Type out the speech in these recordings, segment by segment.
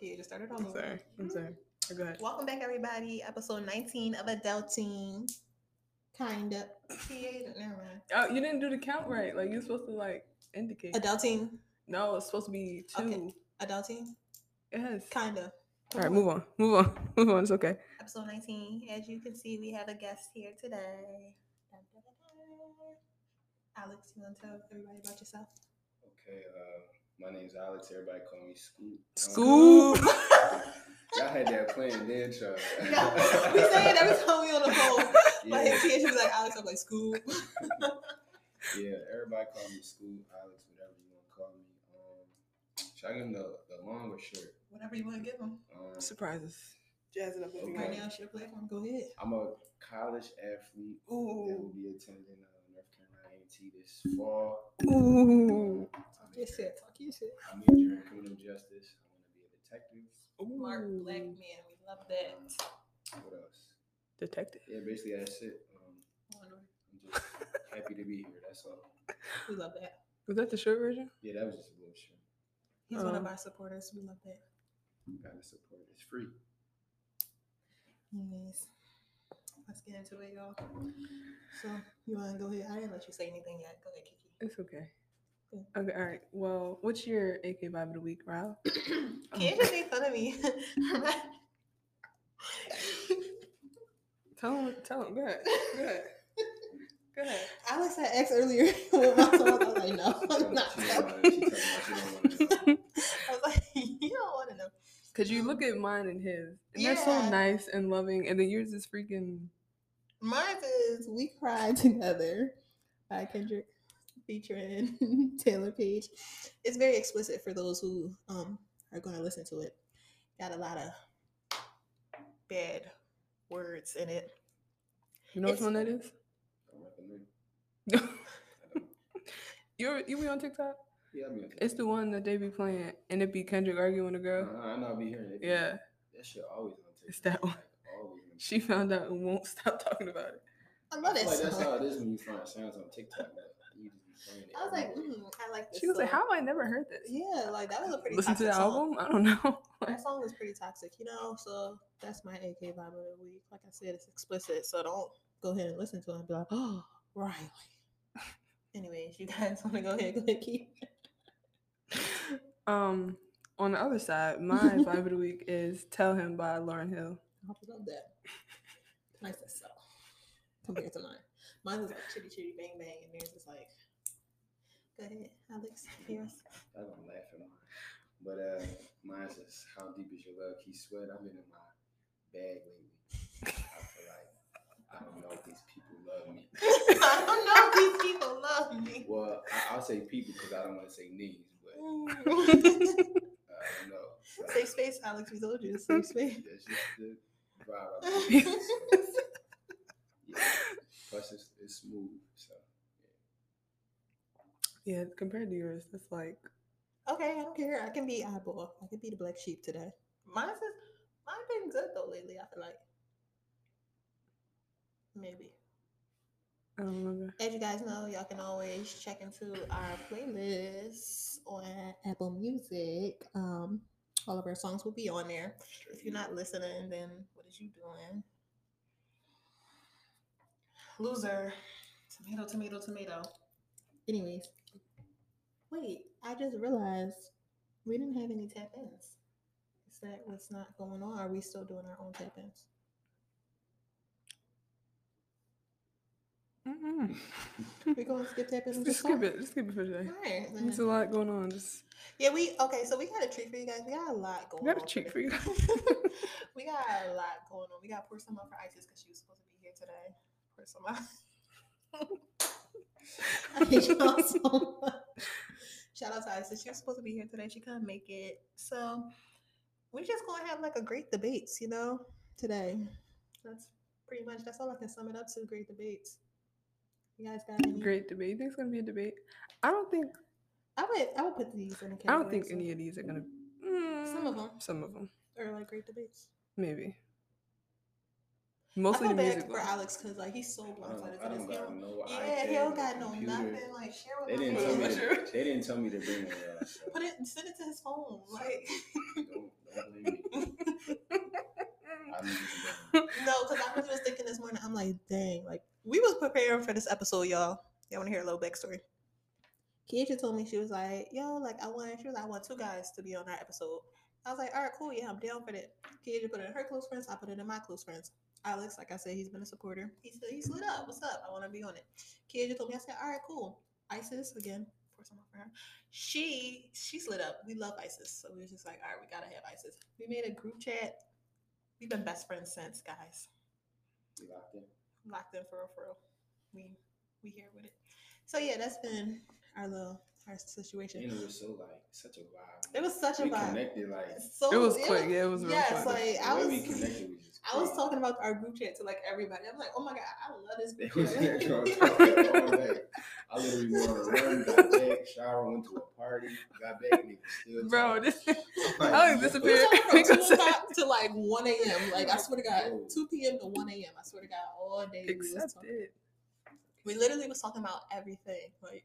Yeah, just started all I'm over. sorry. I'm sorry. Go ahead. Welcome back, everybody. Episode 19 of Adulting. Kinda. Never mind. Oh, you didn't do the count right. Like you're supposed to like indicate. Adulting. no, it's supposed to be two. Okay. Adulting. Yes. Kinda. All right, move on. Move on. Move on. It's okay. Episode 19. As you can see, we have a guest here today. Dun, dun, dun, dun. Alex, you want to tell everybody about yourself? Okay, uh, my name's Alex. Everybody call me Scoop. Scoop. Y'all had that playing then, y'all. Yeah, we say it every time we on the phone. Like, yeah, she was like, Alex, I'm like, Scoop. yeah, everybody call me Scoop, Alex, whatever you want to call me. Um, should I give them the, the long or short? Whatever you want to give them. Um, Surprises. Jazz it up if you Right want. now, it's your platform. Go ahead. I'm a college athlete Ooh. that will be attending North Carolina A&T this fall. Ooh. I'm Get shit. Talk your shit. I'm majoring in criminal justice. I want to be a detective. Smart Ooh. black man. We love that. What else? Detective. Yeah, basically that's it. Um, I'm just happy to be here. That's all. We love that. Was that the short version? Yeah, that was just a little short. He's one of Um, our supporters. We love that. Gotta support. It's free. Anyways, let's get into it, y'all. So, you want to go ahead? I didn't let you say anything yet. Go ahead, Kiki. It's okay. Good. Okay, all right. Well, what's your AK vibe of the week, Ralph? Can you just make fun of me? Tell him. Tell him. Go ahead. Go ahead. Go ahead. Alex had asked earlier with my song. I was like, no, I'm not told- telling she you. told me she don't know. I was like, you don't want to know. Cause you look at mine and his, and they're so nice and loving, and then yours is freaking. Mine is We Cry Together by Kendrick featuring Taylour Paige. It's very explicit for those who um are going to listen to it. Got a lot of bad words in it. You know which one that is? Don't recommend. you you be on TikTok? Yeah, I mean, It's the one that they be playing, and it be Kendrick arguing with a girl. Uh, I know I be hearing it. Yeah, that shit always on TikTok. It's that one. Like, always. on she found out and won't stop talking about it. I I love feel that like that's how it is when you find sounds on TikTok. Like, you just be playing it. I was like, mm, I like this. She was like, "How have I never heard this?" Yeah, like that was a pretty Listen to toxic the song. album. I don't know. That song was pretty toxic, you know. So that's my AK vibe of the week. Like I said, it's explicit, so don't go ahead and listen to it and be like, "Oh, Riley." Anyways, you guys want to go ahead, go ahead, keep. um, on the other side, my vibe of the week is "Tell Him" by Lauryn Hill. I love that. Nice as so compared to mine. Mine was like chitty chitty bang bang, and theirs is like, go ahead, Alex, yours. I'm gonna laugh at mine. But uh, mine's just how deep is your love? Keith Sweat. I've been in my bag lately. I feel like I don't know if these people love me. I don't know if these people love me. Well, I, I'll say people because I don't want to say names, but Mm. uh, I don't know. Safe space, Alex. We told you, safe space. That's just the vibe. I feel. So, yeah. Plus, it's, it's smooth. So Yeah, compared to yours, it's like Okay, I don't care. I can be eyeball. I can be the black sheep today. Mine's is mine been good though lately. I feel like maybe. I don't remember. As you guys know, y'all can always check into our playlist on Apple Music. Um, all of our songs will be on there. If you're not listening, then what is you doing? Loser. Tomato, tomato, tomato. Anyways, wait, I just realized we didn't have any tap ins. Is that what's not going on? Are we still doing our own tap ins? We're going to skip tap ins. Just skip it. Just skip it for today. All right. There's a lot going on. Just Yeah, we okay. So we got a treat for you guys. We got a lot going. On. We got a treat for you. we got a lot going on. We got to pour some for Isis because she was supposed to be here today. Pour some up. I hate y'all so much. Shout out to Isis. She was supposed to be here today. She couldn't make it. So we're just gonna have like a great debates, you know, today. That's pretty much that's all I can sum it up to. Great debates. You guys got any? Great debate. You think it's gonna be a debate? I don't think. I would I would put these in a. I don't think any of these are gonna. Mm, some of mm, them. Some of them. Or like great debates. Maybe. Mostly I feel the for Alex because like he's so blindsided this. No yeah, he don't got no computer. nothing. Like share with they didn't tell me. They didn't tell me to bring it. Uh, Up. Put it. Send it to his phone. Like. don't, don't no, because I was just thinking this morning. I'm like, dang. Like we was preparing for this episode, y'all. Y'all want to hear a little backstory? Keisha told me she was like, yo, like I want, she was like, I want two guys to be on our episode. I was like, all right, cool, yeah, I'm down for that. Keisha put it in her close friends. I put it in my close friends. Alex, like I said, he's been a supporter. He said he slid up. What's up? I want to be on it. Keisha told me. I said, all right, cool. Isis again. For someone for her. She she slid up. We love Isis, so we was just like, all right, we gotta have Isis. We made a group chat. We've been best friends since, guys We locked in? locked in for real, for real. We we here with it. So yeah, that's been our little our situation. And it was so like such a vibe. It was such a we vibe. connected like So It was quick. Yeah, it was real yes, quick. like I was we connected was just I was talking about our group chat to like everybody. I'm like, oh my god, I love this It group was chat. that talking. I literally went on a run, got back, shower, went to a party, got back, and it was still Bro, talking. this Like, Alex what disappeared. We the talked from two o'clock to like one a.m. Like I swear to God, Whoa. two p.m. to one a.m. I swear to God, all day we was talking. it. We literally was talking about everything. Like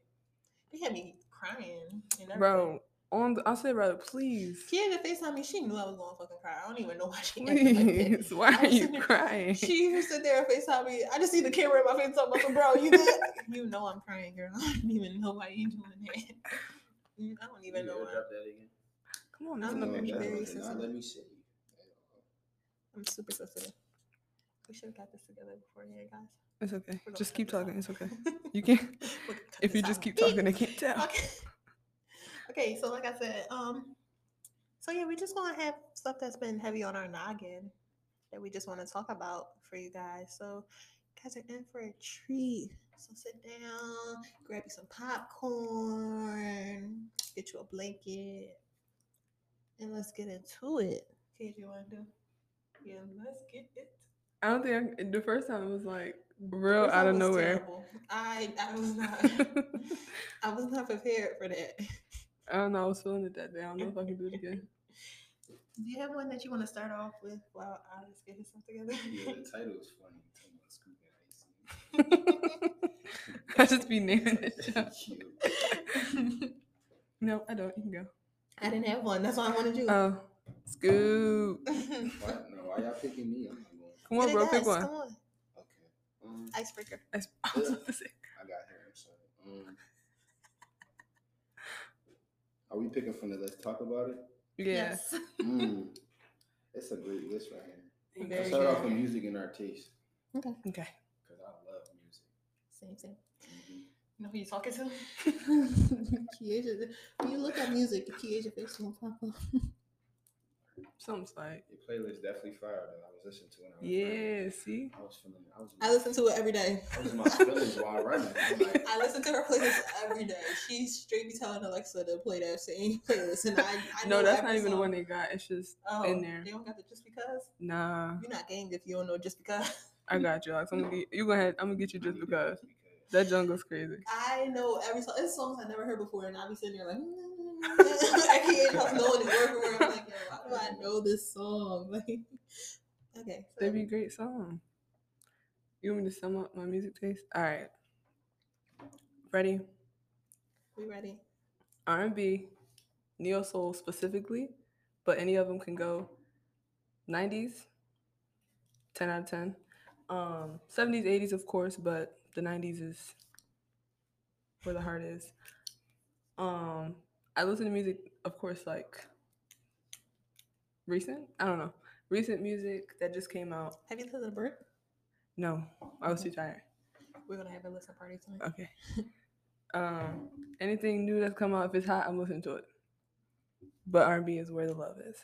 they had me crying and. Bro, on the, I said, say, brother, please. Kid that FaceTime me, she knew I was going to fucking cry. I don't even know why she acted like that. Why are was you there- crying? She used to sit there and FaceTime me. I just see the camera in my face talking about, bro, you good? you know I'm crying, girl. I don't even know why you doing that. I don't even You know ever why. drop that again? Come on, I'm it's a in very, picture. very Nah, sensitive. let me see. I'm super sensitive. We should have got this together beforehand, guys. It's okay. We're Just keep talking. It's okay. You can't. We're gonna cut If you just out. keep talking, they can't tell. Okay. okay, so like I said, um, so yeah, we just want to have stuff that's been heavy on our noggin that we just want to talk about for you guys. So, you guys are in for a treat. So sit down, grab you some popcorn, get you a blanket, and let's get into it. Okay, do you want to do? Yeah, let's get it. I don't think I, the first time it was like real out of was nowhere. terrible. I I was not I was not prepared for that. I don't know. I was feeling it that day. I don't know if I can do it again. Do you have one that you want to start off with while I just get his stuff together? Yeah, the title is funny. Talking about scooping ice. I just be naming it. show. No, I don't. You can go. I didn't have one. That's why I want to do. Oh, scoop. Why, no, why y'all picking me? I'm not going. Come on, bro. Pick one. Come on, Okay. Um, icebreaker. I s- I was about to say. I got here. I'm sorry. Um, are we picking from the Let's Talk About It? Yeah. Mm, it's a great list right here. Very Let's start off with music and our taste Okay. Okay. because I love music. Same, same. Mhm. You know who you talking to? Kiesia. When you look at music, Kiesia face won't pop up. Something's like. Your playlist definitely fire that I was listening to when I was Yeah. running. See. I was feeling. I was. I listen to it every day. I was in my feelings while running. I'm like, I listen to her playlist every day. She straight be telling Alexa to play that same playlist, and I, I No, know that's every not even the one they got. It's just oh, in there. They don't got the just because. Nah. You're not gamed if you don't know just because. I got you, Alex. I'm gonna get you. Go ahead. I'm gonna get you just because because. that jungle's crazy. I know every song. It's songs I never heard before, and I be sitting there like, I can't help knowing it word for word. I know this song? Like, okay, so They'd be a great song. You want me to sum up my music taste? All right. Ready? we ready? R&B, neo soul specifically, but any of them can go. 90s, 10 out of 10. Um, 70s, 80s, of course, but the 90s is where the heart is. Um, I listen to music, of course, like recent. I don't know, recent music that just came out. Have you listened to Bird? No, I was too tired. We're gonna have a listen party tonight. Okay. Um, anything new that's come out, if it's hot, I'm listening to it. But R&B is where the love is.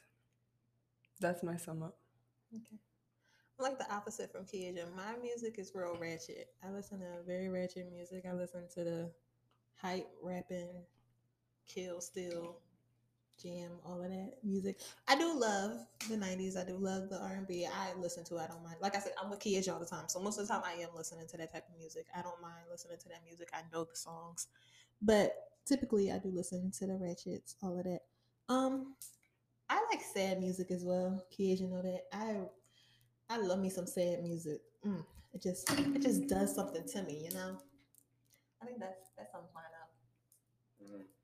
That's my sum up. Okay. I'm like the opposite from Kia. My music is real ratchet. I listen to very ratchet music. I listen to the hype, rapping, kill, still, jam, all of that music. I do love the '90s. I do love the R&B. I listen to. it. I don't mind. Like I said, I'm with kids all the time. So most of the time, I am listening to that type of music. I don't mind listening to that music. I know the songs, but typically, I do listen to the ratchets, all of that. Um, I like sad music as well. Kids, you know that. I I love me some sad music. Mm, it just it just does something to me, you know. I think that's that sums mine up. Mhm.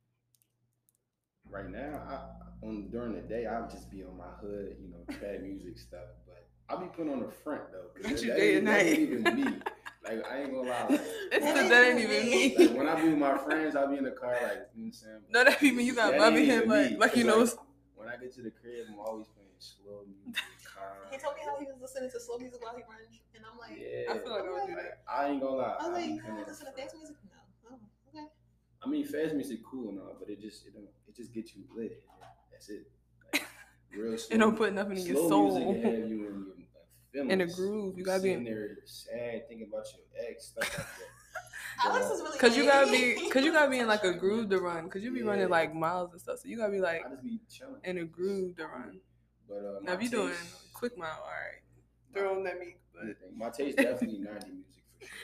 Right now, I, on during the day, I'll just be on my hood, you know, trap music stuff. But I'll be putting on the front though. 'cause Not that- you that day ain't- and that ain't night. even me. Like I ain't gonna lie. Like, That ain't that ain't even even me. me. like, when I be with my friends, I'll be in the car like, you know what I'm saying? No, that be me. You got That Bobby ain't him even like me, like you 'cause, know. like, when I get to the crib, I'm always playing slow music, calm. He told me how he was listening to slow music while he runs, and I'm like, Yeah, I feel like I would do like, that. I ain't gonna lie. I was I like, you putting listen to the dance music? No. Okay. I mean, fast music cool and all, but it just it don't it just gets you lit. That's it. Like, real slow. It don't put nothing in your soul. Music have you in your feelings. In a groove. You gotta be sitting in- there sad, thinking about your ex, stuff like that. Alex is really Cause you gotta be, cause you gotta be in like a groove to run. Cause you be running like miles and stuff. So you gotta be like be in a groove to run. But uh, Now if you doing taste- quick mile, all right. Throw on that meat, but. My taste definitely ninety music for sure.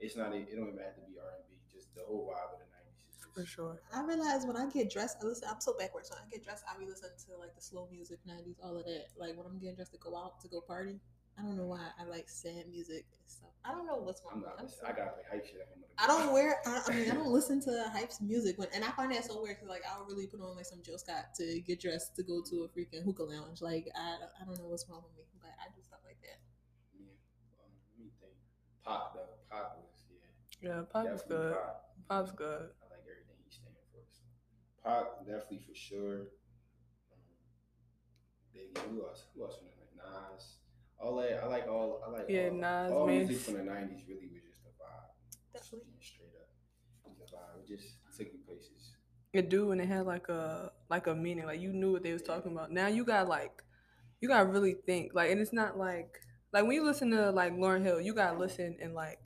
It's not. It don't even have to be R and B. Just the whole vibe of the nineties. For sure. I realize when I get dressed, I listen. I'm so backwards. When I get dressed, I be listening to like the slow music, '90s, all of that. Like when I'm getting dressed to go out to go party, I don't know why I like sad music and stuff. I don't know what's I'm wrong. not. I'm listening. I got like hype shit. I don't wear. I, I mean, I don't listen to hype's music, when, and I find that so weird because like I'll really put on like some Jill Scott to get dressed to go to a freaking hookah lounge. Like I, I don't know what's wrong with me, but I do stuff like that. Yeah. Um, let me think. Pop though. Pop was yeah. Yeah, pop is definitely good. Pop. Pop's good. I like everything he stand for. So. Pop definitely for sure. Um, Biggie, who else? Who else from the Nas? All that I like. All I like. Yeah, all, Nas, all Mase. music from the '90s really was just a vibe. Definitely. Just Straight up, it was a vibe. It just took you places. It do, and it had like a like a meaning. Like you knew what they was talking about. Now you got like, you gotta really think. Like, and it's not like like when you listen to like Lauryn Hill, you gotta listen and like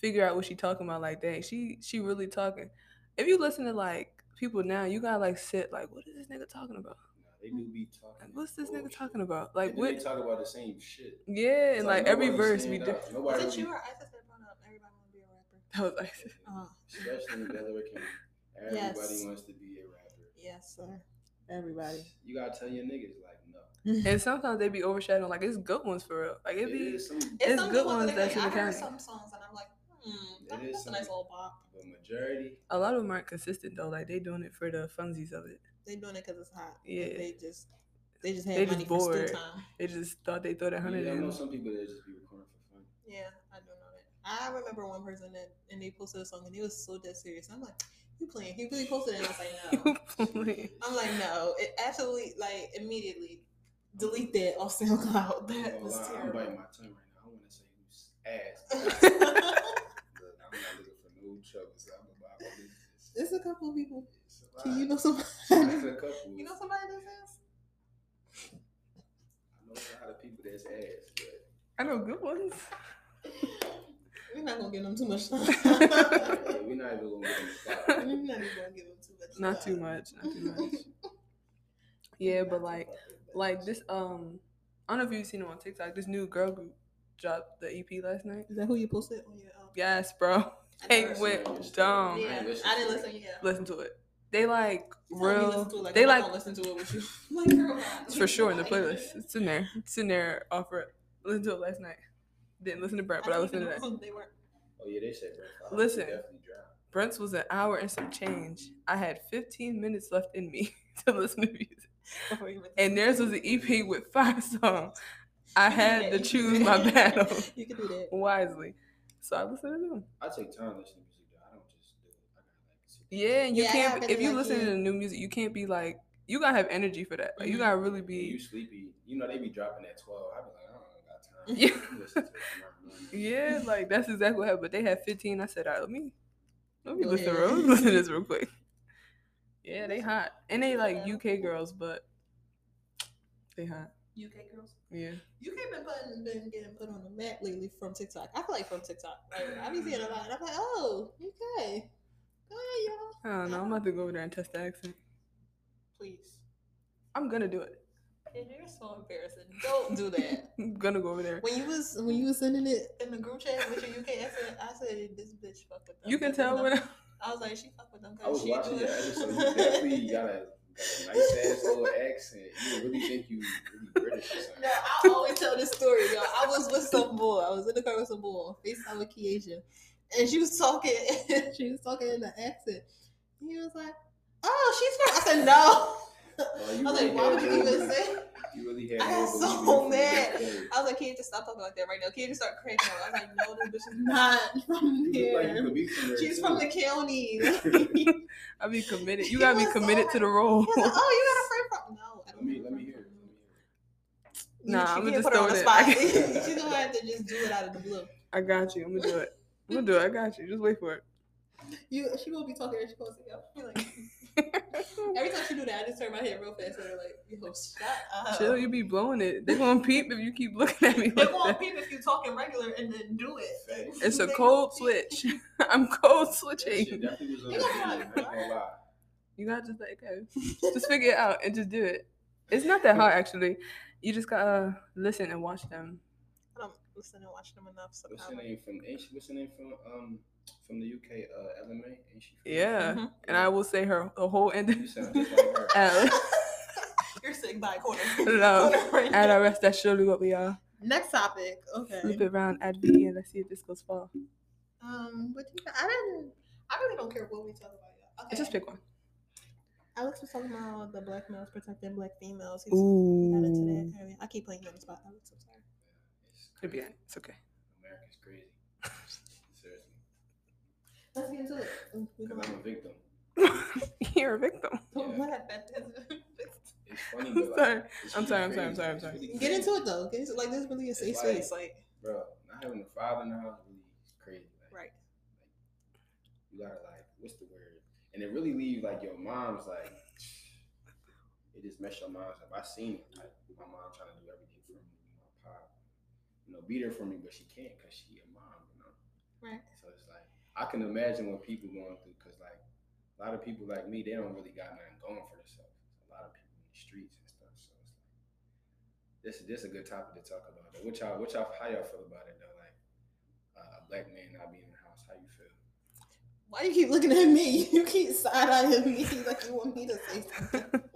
figure out what she talking about. Like, dang, she she really talking. If you listen to like people now, you gotta like sit like, what is this nigga talking about? Nah, they do be talking. Like, what's this bullshit. nigga talking about? Like, then what? They talk about the same shit. Yeah, It's and like, every verse stand be up. different. Nobody Was it really, you or Isis that brought up everybody want to be a rapper? That was like, Uh, especially in Delaware County. Everybody Yes. wants to be a rapper. yes, sir. Everybody. You gotta tell your niggas like no. and sometimes they be overshadowing. Like, it's good ones for real. Like, it It be. is some, It's some good ones ones that that's they- I heard some songs and I'm like, hmm, It that- is a nice little pop. but majority. A lot of them aren't consistent though. Like, they doing it for the funsies of it. They doing it because it's hot. Yeah. they just they just had They money just for bored. stew time. They just thought they throw that hundred Yeah, I know some people that just be recording for fun. Yeah, I do know that. I remember one person that and they posted a song and it was so dead serious. I'm like, you playing? He really posted it and I was like, no. I'm like, no. It absolutely like immediately delete that off SoundCloud. I That gonna was lie, I'm biting my tongue right now. I want to say who's ass. Look, I'm not looking for no trouble, so I'm about to leave this. There's a couple of people. It's Can you know somebody? There's a couple. you know somebody that's ass? I know a lot of people that's ass, but I know good ones. We're not gonna give them too much time. yeah, we're not even gonna get in the spot. We're not gonna give them too much. Not too much. Not too much. Yeah, Not but like, like this. Um, I don't know if you've seen it on TikTok. This new girl group dropped the EP last night. Is that who you posted on your? Um, Yes, bro. I They went seen it. dumb. yeah, ain't listened I didn't to it. listen. Yeah. Listen to it. They like You told me real. listen to it, like, they I'm like listen to it with you. like, girl, it's for sure in the playlist. It's in there. It's in there. Offer it. Listen to it last night. Didn't listen to Brent, but I, didn't listened to even that. They were. Oh yeah, they said bro. Listen. Brent's was an hour and some change. I had 15 minutes left in me to listen to music. before you went to And sleep. theirs was an EP with five songs. I You can do had to choose my battle You can do that. wisely. So I listen to them. I take time listening to music though. I don't just do it. I gotta like sit Yeah, and you Yeah, can't if you like, listen yeah. to new music, you can't be like you gotta have energy for that. Like you gotta really When you sleepy, you know they be dropping at twelve. I be like, I don't got time. Yeah. To it tomorrow morning. Yeah, like that's exactly what happened. But they had 15. I said, all right, let me let me listen, real, let me listen to this real quick. Yeah, they hot. And they like UK girls, but they hot. UK girls. Yeah. UK been putting been getting put on the map lately from TikTok. I feel like from TikTok. Like, I be seeing a lot. I'm like, oh, UK. Go ahead, y'all. I don't know. I'm about to go over there and test the accent. Please. I'm gonna do it. And you're so embarrassing. Don't do that. I'm gonna go over there. When you was when you was sending it in the group chat with your UK accent, I said this bitch fuck with them. You can tell when I was like, she fuck with them. I was she watching do your it. episode. You definitely got a, got a nice ass little accent. You really think you really British or something. No, I always tell this story, y'all. I was with some boy. I was in the car with some boy FaceTime with Keisha. And she was talking she was talking in the accent. He was like, Oh, she's from. I said no. Oh, I was like, why would you even say? You really had I no got so in it from the mad. I was like, can you just stop talking like that right now? Can you just start cracking up? I was like, no, this bitch is not from You look like here. could be from there, She's too. from the county. He was I be committed. You gotta be was so committed to the role. like, oh, you got a friend from? No, I Let don't me let me hear it. from- Nah, she I'ma can't just put her on throw the it spot. She's gonna have to just do it out of the blue. I got you. I'm gonna do it. I'm gonna do it. I got you. Just wait for it. You, she gonna be talking and she gonna say, yo, like, every time she do that, I just turn my head real fast and they're like, yo, shut up. Chill, you be blowing it. They gonna peep if you keep looking at me They're like gonna peep if you talking regular and then do it. Facts. It's a cold switch. I'm cold switching. You gonna be on like, I ain't gonna lie. You gotta just like okay, just figure it out and just do it. It's not that hard actually. You just gotta listen and watch them. I don't listen and watch them enough. So What's her name from? What's her name from? Um, from the UK? Uh, Ella Mai. Ain't she? From Yeah, Mhm. and I will say her the whole end. You sound just like her. L. You're sitting by a corner. No, Corner right At now. our rest, that's surely what we are. Next topic. Okay. Flip it around, add V, and let's see if this goes far. Um, what do you, I didn't. I really don't care what we talk about. Yet. Okay. Just pick one. Alex was talking about the black males protecting black females. He's, he got into Ooh, that. I keep playing you on the spot, Alex. I'm sorry. It's it'll be crazy. it's okay. America's crazy. Seriously. Let's get into it. Because I'm a victim. You're a victim. don't Yeah. laugh at that. It's funny, but like, Sorry. it's I'm sorry, I'm sorry, I'm sorry, I'm sorry. really Get into it though. Get into, like this is really a safe It's like- space. Like Bro, not having a father in the house really is crazy. Like, right. you gotta like, what's the word? And it really leaves like your mom's like, it just mess your mom's up. I seen it. Like my mom trying to do everything for me. My pop, you know, be there for me, but she can't because she a mom, you know. Right. So it's like I can imagine what people going through because like a lot of people like me, they don't really got nothing going for themselves. A lot of people in the streets and stuff. So it's like this is this is a good topic to talk about. Though. What y'all what y'all how y'all feel about it though? Like uh, a black man not being in the house, how you feel? Why you keep looking at me? You keep side eyeing me like you want me to say something.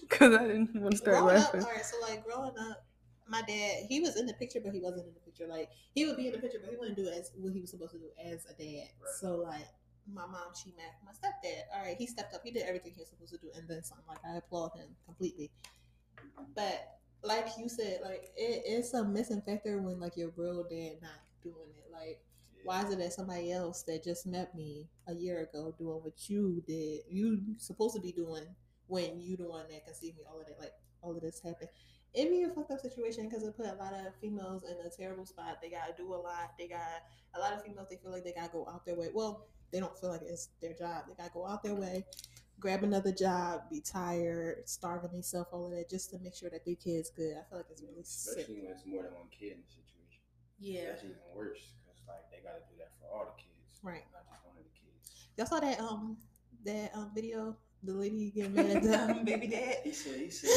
Because I didn't want to start growing laughing. Up, all right, so like growing up, my dad he was in the picture, but he wasn't in the picture. Like he would be in the picture, but he wouldn't do as what he was supposed to do as a dad. Right. So like my mom, she met my stepdad. All right, he stepped up. He did everything he was supposed to do, and then something. Like I applaud him completely. But like you said, like it, it's a missing factor when like your real dad not doing it. Like why is it that somebody else that just met me a year ago doing what you did, you supposed to be doing when you the one that conceived me, all of that, like all of this happened. It be a fucked up situation because it put a lot of females in a terrible spot. They gotta do a lot. They got a lot of females. They feel like they gotta go out their way. Well, they don't feel like it's their job. They gotta go out their way, grab another job, be tired, starving themselves, all of that, just to make sure that their kids good. I feel like it's really sick. Especially when it's more than one kid in the situation. Yeah. That's even worse because like they got to do that for all the kids, Right. Not just one of the kids. Y'all saw that um that um video, the lady getting mad at the um, baby dad. He said, he said,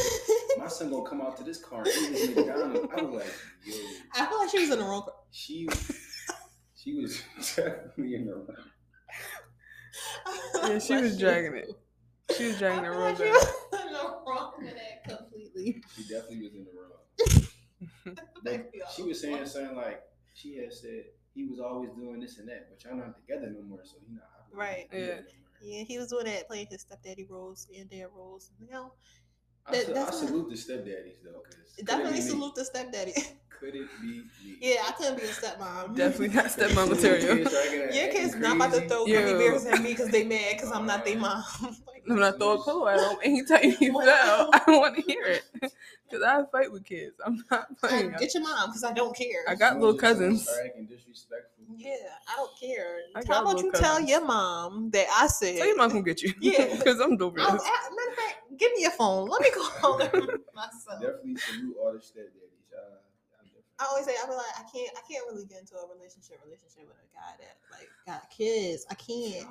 my son gonna come out to this car and eat his McDonald's. I was like, yo, I feel like she was in the wrong. she, she was definitely in the wrong. Yeah, she was dragging it. She was dragging I it feel real like she bad. was in the wrong for that completely. She definitely was in the wrong. But Back me up. she was saying something like she had said he was always doing this and that, but y'all not together no more, so he not obligated Right. to do that Yeah. No more. Yeah, he was doing that, playing his stepdaddy roles and dad roles. You know, I, That- I that's not- salute the stepdaddies though, because definitely salute the stepdaddy. Could it be me? yeah, I couldn't be a stepmom. Definitely not stepmom material. kids dragging that Your kids not about to throw Yo. gummy bears at me because they mad because I'm not their mom. like, I'm not throwing a pillow at them anytime you What? fell. I don't want to hear it. Because I fight with kids. I'm not I- playing. get your mom because I don't care. I got little cousins. disrespectful. Yeah, I don't care. I How about little you tell your mom that I said? Tell your mom come get you. Yeah. Because I'm dope Oh, this. a- matter of fact, give me your phone. Let me call her myself. Definitely salute all the stepdaddies. Y'all, y'all definitely- I always say I be like I can't I can't really get into a relationship relationship with a guy that like got kids. I I can't.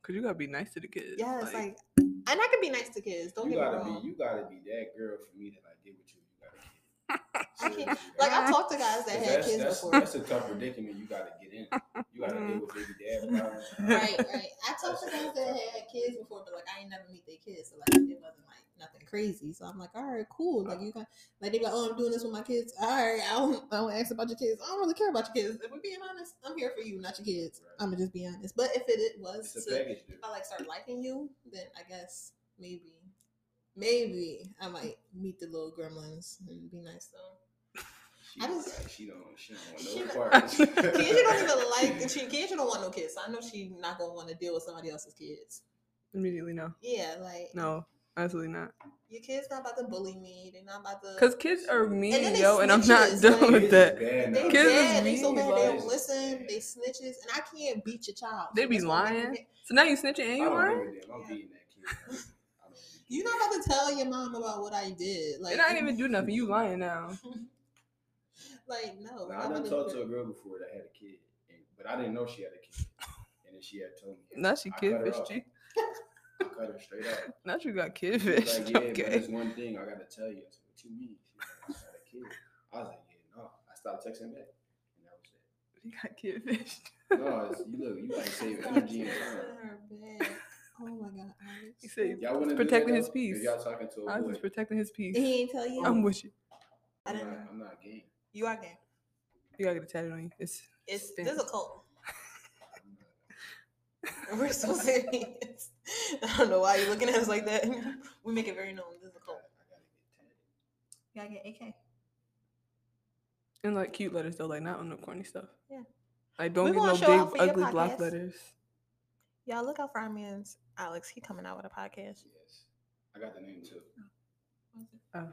Because you got to be nice to the kids. Yeah, it's like and I can be nice to kids. Don't you get me gotta wrong. be, you gotta be that girl for me to like get with you. You gotta get. I can't- Seriously, like I've talked to guys that had kids that's, before. that's a tough predicament you gotta get in. You gotta mm-hmm. deal with baby dad problems. right, right. I talked to guys that had kids before, but like I ain't never meet their kids, so like it wasn't like nothing crazy. So I'm like, all right, cool. Like you got like they be like, oh, I'm doing this with my kids. All right, I don't, I don't ask about your kids. I don't really care about your kids. If we're being honest, I'm here for you, not your kids. Right. I'm gonna just be honest. But if it, it was It's to, package deal. if I like start liking you, then I guess maybe, maybe I might meet the little gremlins and be nice though. She, I just- like, she don't she She don't not- want no parts. Kids don't even like. She kids don't want no kids. So I know she not gonna want to deal with somebody else's kids. Immediately, no. Yeah, like No, absolutely not. your kids not about to bully me. They're not about to. Because kids are mean, they yo, and I'm not done like- with Kids bad They now. Kids is bad. They so bad. They don't listen. They snitches, and I can't beat your child. They be that's what make me lying. So now you snitching and you don't lying? give a damn. I'm beating that kid. I don't really You're not about to tell your mom about what I did. Like and I didn't even do nothing. You lying now. Like no. Nah, we're I not done to talked to a girl before that had a kid, and, but I didn't know she had a kid. And then she had told me. Not she I kid cut her fish off. G. I cut her straight up. Not you got kid She was fish. like, yeah, but there's one thing I gotta tell you. I said, what you mean? She like, I had a kid. I was like, yeah, no. I stopped texting back, and that was it. You got kid fish. No, it's, you look, you like save energy and time. Oh my god, Alex. He said Y'all wouldn't Protecting his peace. If y'all talking to a I boy, was protecting his peace. he ain't tell you. I'm with you. I I'm didn't not, know. I'm not game. You are gay. You gotta get it tatted on you. It's It's Stamp. this is a cult. We're so serious. I don't know why you're looking at us like that. We make it very known. This is a cult. I gotta get tatted. You gotta get AK. and like cute letters though, like not on the corny stuff. Yeah. Like don't We get no show big out for your ugly block letters. Y'all look out for our man's Alex. He coming out with a podcast. Yes, I got the name too. Oh. oh.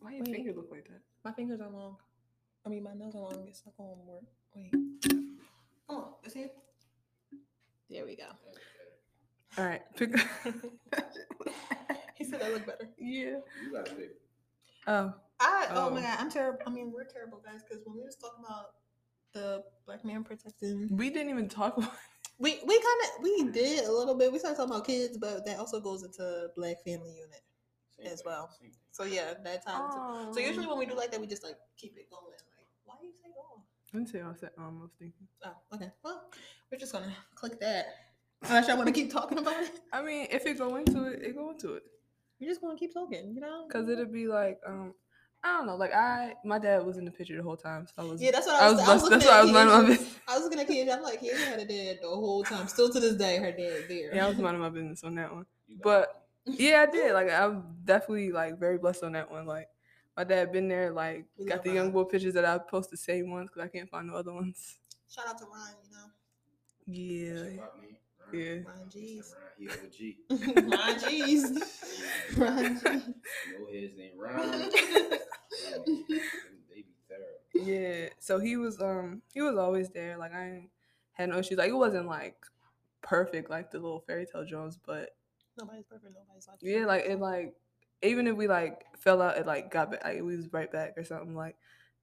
Why your Wait. finger look like that? My fingers are long. I mean, my nails are long. It's not gonna work. Wait. Come on. This here. There we go. All right, pick. he said I look better. yeah. You got to pick. Oh, I oh, my Oh. god, I'm terrible. I mean, we're terrible guys because when we was talking about the black man protecting, we didn't even talk about. we we kind of we did a little bit. We started talking about kids, but that also goes into black family unit. Same As thing, well. same. So yeah, that time. too. So usually when we do like that, we just like keep it going. Like, why do you say oh? I didn't say I said um, I was thinking. Oh, okay. Well, we're just gonna click that. Unless y'all want to keep talking about it, I mean, if it go into it, it go into it. we're just gonna keep talking. You know, Cause it'll be like um, I don't know. Like I, my dad was in the picture the whole time, so I was. Yeah, that's what I I was. was. I was looking that's why I at was minding my Keisha. business. I was looking at Keisha. I'm like, Keisha had a dad the whole time. Still to this day, her dad there. Yeah, I was minding my business on that one. But it. Yeah, I did. Like I'm definitely like very blessed on that one. Like my dad been there. Like We got love the young Ron. boy pictures that I post the same ones because I can't find no other ones. Shout out to Ryan. You know. Yeah. What's your pop name? Ryan? Yeah. know, Ryan G's. Ryan, he OG. Ryan G's. Ryan G's. know his name Ryan. they be thorough. Yeah. So he was um he was always there. Like I had no issues. Like it wasn't like perfect like the little fairy tale Jones, but Nobody's perfect. Nobody's like yeah, like it like even if we like fell out, it like got back. Like we was right back or something. Like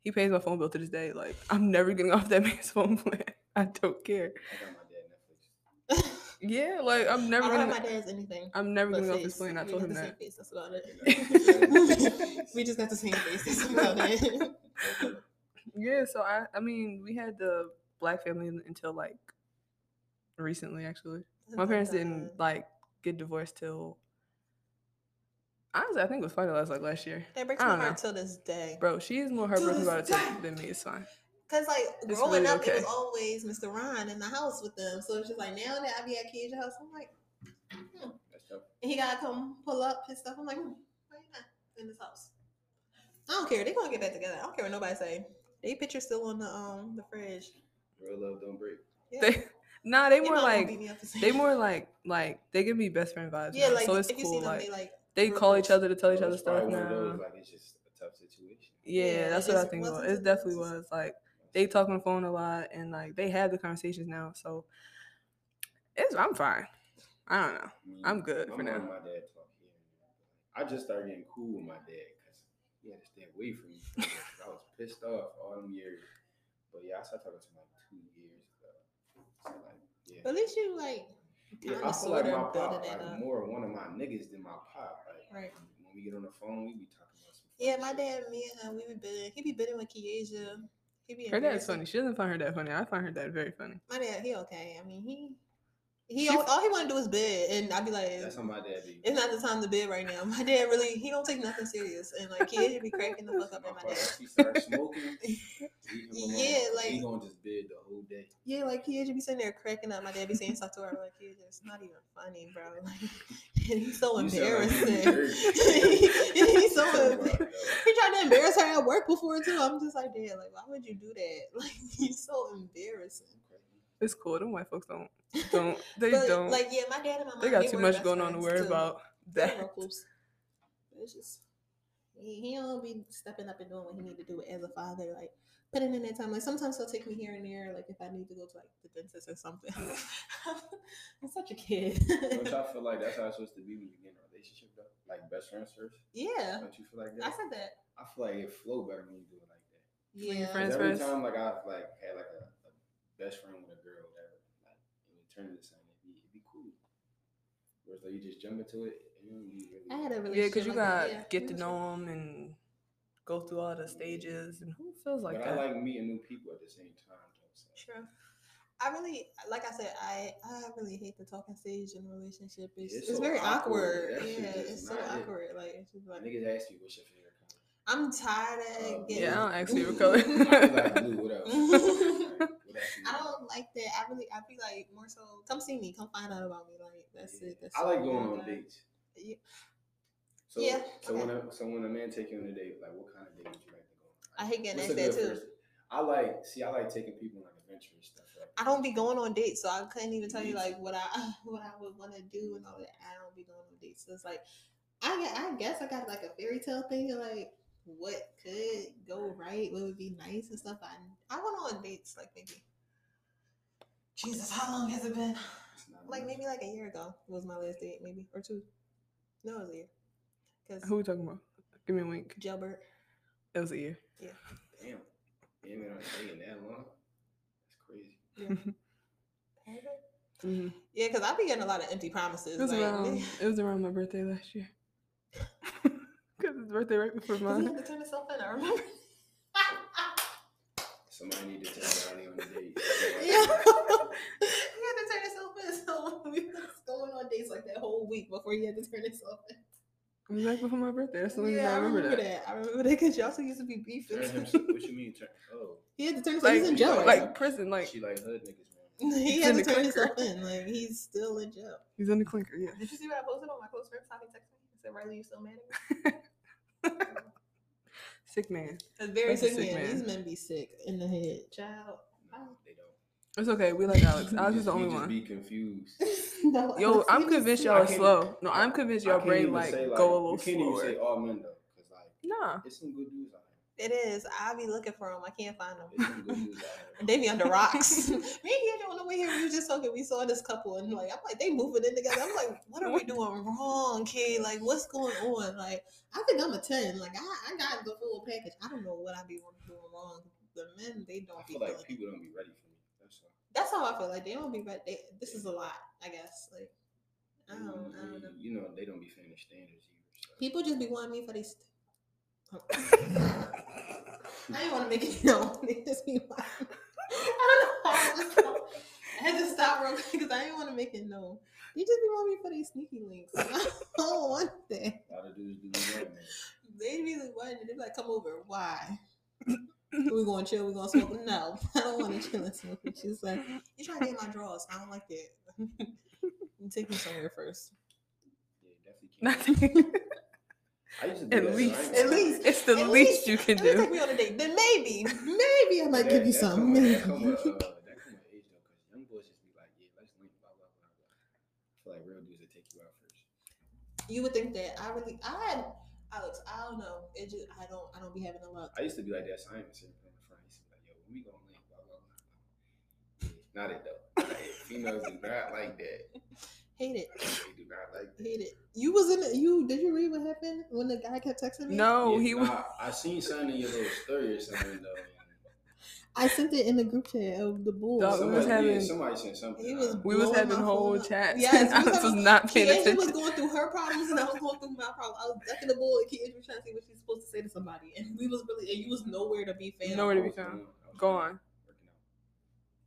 he pays my phone bill to this day. Like I'm never getting off that man's phone plan. I don't care. I got my dad Netflix. Yeah, like I'm never I don't have gonna. my dad's anything. I'm never but getting off his face. plane. I We told him the that. Same face. That's about it. it. we just got the same face. That's about it. Yeah, so I I mean we had the black family until like recently actually. My parents didn't like get divorced till honestly I think it was finalized like last year. That breaks I my don't heart till this day. Bro, she is more heartbroken about it than- than me. It's fine. Cause like It's growing really up, it was always Mr. Ron in the house with them. So it's just like now that I be at Kids' house, I'm like, hmm. And he gotta come pull up his stuff. I'm like, hmm, why you not in this house? I don't care. They gonna get back together. I don't care what nobody say. They picture still on the um the fridge. Real love don't break. Yeah. They nah, they more like beat me up for saying they more like like they give me best friend vibes. yeah, now, like so it's if you cool. see them, like they like they call each other to tell each other stuff one those, now. like it's just a tough situation. Yeah, Yeah, that's what I think it It definitely was. Like they talk on the phone a lot and like they have the conversations now. So it's I'm fine. I don't know. I mean, I'm good my for now. My dad talk here. and there, but I just started getting cool with my dad because he had to stay away from me. for a while, 'cause I was pissed off all them years. But yeah, I started talking to him like two years ago. So like, yeah. But at least you like Yeah, kinda I feel like sorta my pop like more one of my niggas than my pop. Like Right. when we get on the phone, we be talking about some. Yeah, funny my shit. dad, me and him, we be bidding. He be bidding with Kiesia. He be Her dad's embarrassing. funny. She doesn't find her dad funny. I find her dad very funny. My dad, he okay. I mean, he He She- all, all he want to do is bed, and I'd be like, That's how my dad be. it's not the time to bed right now. My dad really he don't take nothing serious, and like kids be cracking the fuck up My at my father, dad. he start smoking. leave him. Yeah, like- he gonna just bed the whole day. Yeah, like kids be sitting there cracking up. My dad be saying stuff to her like, "Kids, it's not even funny, bro." Like, and he's so You sound like embarrassing. he's so embarrassing he tried to embarrass her at work before too. I'm just like, Dad, like, why would you do that? Like, he's so embarrassing. It's cool. Them white folks don't don't they But, don't. Like, yeah, my dad and my mom. they got too much going on to worry too. about. They're That real close. But It's just he, he don't be stepping up and doing what he need to do as a father. Like putting in that time. Like sometimes he'll take me here and there. Like if I need to go to like the dentist or something. I'm such a kid. Don't y'all feel like that's how it's supposed to be when you get in a relationship though? Like best friends first? yeah, Don't you feel like that? I said that. I feel like it flow better when you do it like that. When Yeah, you're 'Cause friends every first? time like I've like had like a, a best friend with a girl, whatever, like it would turn into something, it'd be, it'd be cool. Whereas like you just jump into it, and you really. I had a yeah, because you like got that, yeah. get to know them and go through all the stages, and who feels like but that? I like meeting new people at the same time. Though, so. True. I really, like I said, I I really hate the talking stage in a relationship. It's, It's it's, so very awkward. awkward. Yeah, it's so not it. awkward. Like it's just like Niggas ask you what's your favorite color. I'm tired Uh, of getting. Yeah, I don't ask you what color. I feel like blue. What else? Like, what else you I don't like that. I really, I feel like more so. Come see me. Come find out about me. Like that's Yeah. it. That's I like going on dates. Yeah. So, Yeah, so when a so when a man take you on a date, like what kind of date would you like to go on? I hate getting asked that too. first- I like see I like taking people on like adventurous stuff. Like I don't be going on dates, so I couldn't even tell you like what I what I would want to do and all that. I don't be going on dates. So it's like I I guess I got like a fairy tale thing of like what could go right, what would be nice and stuff. I I went on dates like maybe Jesus, how long has it been? Like maybe like a year ago was my last date, maybe or two. No, it was a year. Cause Who we talking about? Give me a wink. jailbird. It was a year. Yeah. Damn, you ain't been on a that long. That's crazy. Yeah. hmm Yeah, because I be getting a lot of empty promises. It was like, around. It was around my birthday last year. Cause it's birthday right before Does he mine. have to turn himself in? I remember. Somebody need to take Riley on a date. yeah. he had to turn himself in. So we was going on dates like that whole week before he had to turn himself in. It was right before my birthday. That's the only yeah, I remember, that. I remember that because y'all two used to be beefing. Turn him. What you mean? Turn? Oh, he had to turn himself. Like, He's in jail. like- like prison. Like she like hood niggas, man. he he's had in to the turn clinker. himself in. Like he's still in jail. he's in the clinker. Yeah. Did you see what I posted on my close friends? How they text me? He said, "Riley, you still mad at me?" Sick man. That's very That's a sick, sick man. man. These men be sick in the head. Child. No, they don't. It's okay. We like Alex. Alex You is the only just one. Be confused. no, Yo, I'm convinced y'all are slow. No, I'm convinced y'all brain like say, go a little You can't even say all men though, because like Nah. it's some good dudes out It is. I be looking for them. I can't find here. It's some good them. dudes out here. they be under rocks. Me and Kendra on the way here, we was just talking. We saw this couple, and like, I'm like, they moving in together. I'm like, what are we doing wrong, kid? Like, what's going on? Like, I think I'm a ten. Like, I, I got the full package. I don't know what I be doing wrong. The men, they don't I be feel like people don't be ready for me. That's all. That's how I feel. Like, they don't be ready. They, this is a lot. I guess. Like, I don't, I don't know. You know, they don't be fitting the standards either. So. People just be wanting me for these. Oh. I didn't want to make it known. They just be wanting. I don't know. I, just, I had to stop real quick because I didn't want to make it known. You just be wanting me for these sneaky links. I don't want that. A lot of dudes do wrong, man. They be like, what? They be like, come over. Why? We going to chill? We going to smoke? No, I don't want to chill and smoke. with you. She's like, you trying to get my drawers? I don't like that. you take me somewhere first. Yeah, definitely can't. I used to do At that, least, ain't At least- it's the At least you can Let me do. take me on a date. Then maybe, maybe I might That- give you that something. Maybe. That come with, uh, that come with age though, because young boys just be like, yeah, let's link, blah blah blah blah. I feel like real dudes will take you out first. you would think that I really I had Alex, I don't know. It just I don't I don't be having a luck. I used to be like that, so I ain't sitting in front. I used to be like, yo, when we gonna link, blah blah blah. Not it though. Like, females do not like that. Hate it. They do not like that. Hate it. You was in it you did you read what happened when the guy kept texting me? No, Yeah, he was. nah, I seen something in your little story or something though. and I sent it in the group chat of the bulls. Dog, we was somebody, yeah, having- somebody sent something. He was We was having whole up. chats. Yes, and we was Alex was having- not paying Kiesha was going through her problems and I was going through my problems. I was ducking the bull and Kiesha was trying to see what she's supposed to say to somebody. And we was really and you was nowhere to be found. Nowhere to be was found. doing-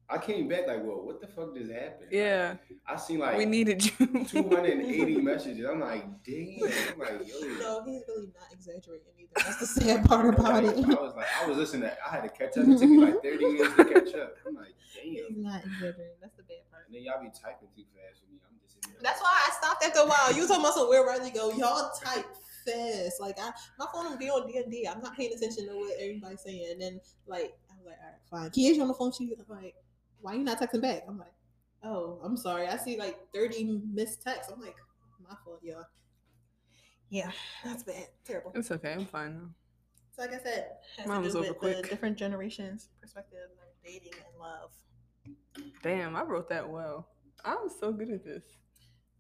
I was Go doing- on. working out. I came back like, well, what the fuck just happened? Yeah, I seen like we needed you. 280 messages. I'm like, damn. I'm like, yo. No, he's really not exaggerating either. That's the sad part about Like, it. I was like, I was listening. To, I had to catch up. It took me like 30 minutes to catch up. I'm like, He's damn. not exaggerating. That's the bad part. And then y'all be typing too fast for me. I'm just in. That's why I stopped after a while. You was talking about some where Riley go. Y'all type fast. Like I, my phone will be on D and D. I'm not paying attention to what everybody's saying. And then like I'm like, all right, fine. Kia's on the phone. She's like, why you not texting back? I'm like, oh, I'm sorry. I see like 30 missed texts. I'm like, my fault, y'all. Yeah, that's bad. Terrible. It's okay. I'm fine now. So like I said, has Mine to do over with the quick. different generations perspective of dating and love. Damn, I wrote that well. I'm so good at this.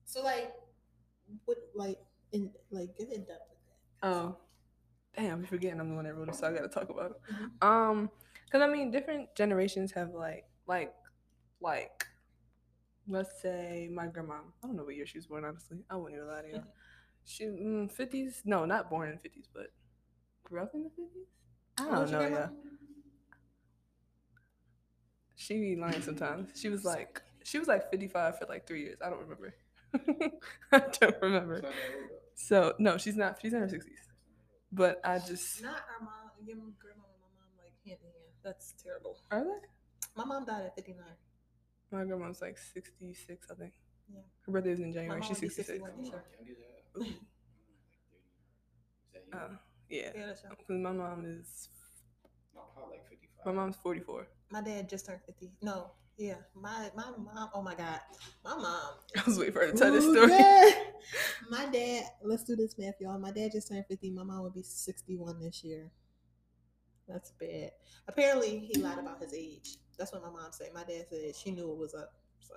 So like, what like in like get in depth with that. Oh, damn! I'm forgetting I'm the one that wrote it, so I gotta talk about it. Mhm. Um, because I mean, different generations have like, like, like, let's say my grandma. I don't know what year she was born. Honestly, I wouldn't even lie to you. She mm, 50s? No, not born in 50s, but grew up in the 50s. I don't know. grandma? Yeah, she be lying sometimes. She was like, she was like 55 for like three years. I don't remember. I don't remember. It's not that old, though. So no, she's not. She's in her 60s. But I just Not our mom, your grandma and my mom like hand in hand. That's terrible. are they? My mom died at 59. My grandma's like 66, I think. Yeah. Her birthday was in January. She's 66. 61 I'm this like, year. young as hell. Ooh. Is that you? Uh, yeah. Yeah, that's right. Because my mom is, My pa like 55. my mom's 44. My dad just turned 50. No, yeah. My my mom, oh my God. My mom. I was waiting for her to tell this Ooh, story. yeah. My dad, let's do this math, y'all. My dad just turned 50. My mom will be 61 this year. That's bad. Apparently, he lied about his age. That's what my mom said. My dad said she knew it was up. So,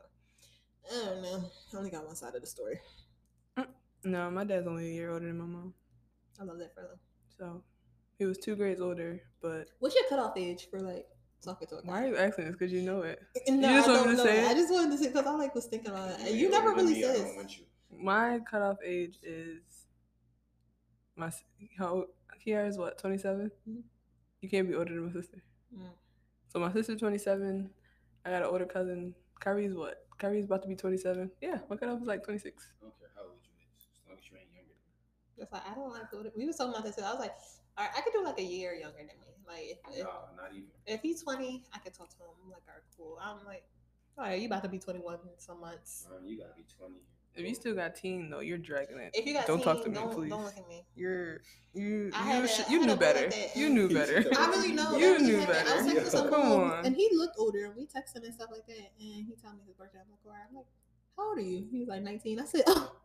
I don't know. I only got one side of the story. No, my dad's only a year older than my mom. I love that for them. So he was two grades older. But What's your cutoff age for like talking to a guy? why are you asking this? Because you know it. No, just I don't to know. say it? I just wanted to say because I like was thinking about it. And you never really me, I says. don't want you. My cutoff age is my how old- Kiara is what 27. Mhm. You can't be older than my sister. Mm. So my sister's 27. I got an older cousin. Kyrie's what? Kyrie's about to be 27. Yeah, my cutoff was like 26. I don't care how old you is, as long as you ain't younger. That's like I don't like older. We was talking about this. too. I was like, all right, I could do like a year younger than me. Like if, if, No, not even. if he's twenty, I could talk to him. I'm like, all right, cool. I'm like, all right, you about to be twenty one in some months. Man, you gotta be 20. If you still got teen though, you're dragging it. If you got don't talk to me, don't, please. Don't look at me. You're you you had a- you knew better. You knew better. I really know. You knew really happened. I was better. texting some Come on. and he looked older, and we texting and stuff like that. And he told me his birthday. I'm like, all right. I'm like, how old are you? He's like 19. I said, oh.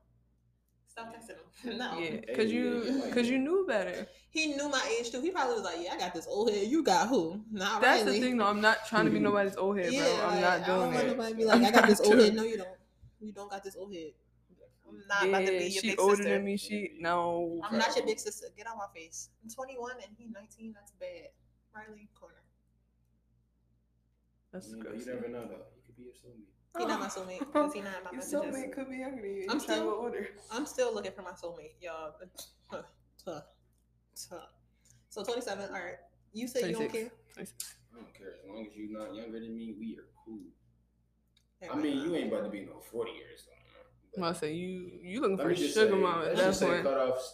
Stop texting him. No. Yeah, cause you cause you knew better. He knew my age too. He probably was like, "Yeah, I got this old head. You got who? Not That's Riley." the thing though. I'm not trying to be hmm. nobody's old head, bro. I'm like, not I don't doing want nobody to be like, I'm "I got this old head." No, you don't. You don't got this old head. I'm not yeah, about to be your she big older sister. than me. She no. I'm bro. not your big sister. Get out my face. I'm 21 and he 19. That's bad. Riley corner. That's You, know, gross. you never know though. You could be your soulmate. He not my soulmate because he not in my Your messages. soulmate could be younger than you. I'm I'm still still- older. I'm still looking for my soulmate, y'all. Tuh, tuh, tuh. So 27. All right. You said you don't 26. care. I don't care. As long as you're not younger than me, we are cool. I mean, you ain't about to be no 40 years old. I'm gonna say you you looking for me sugar say, mama at let's that just say point. cutoffs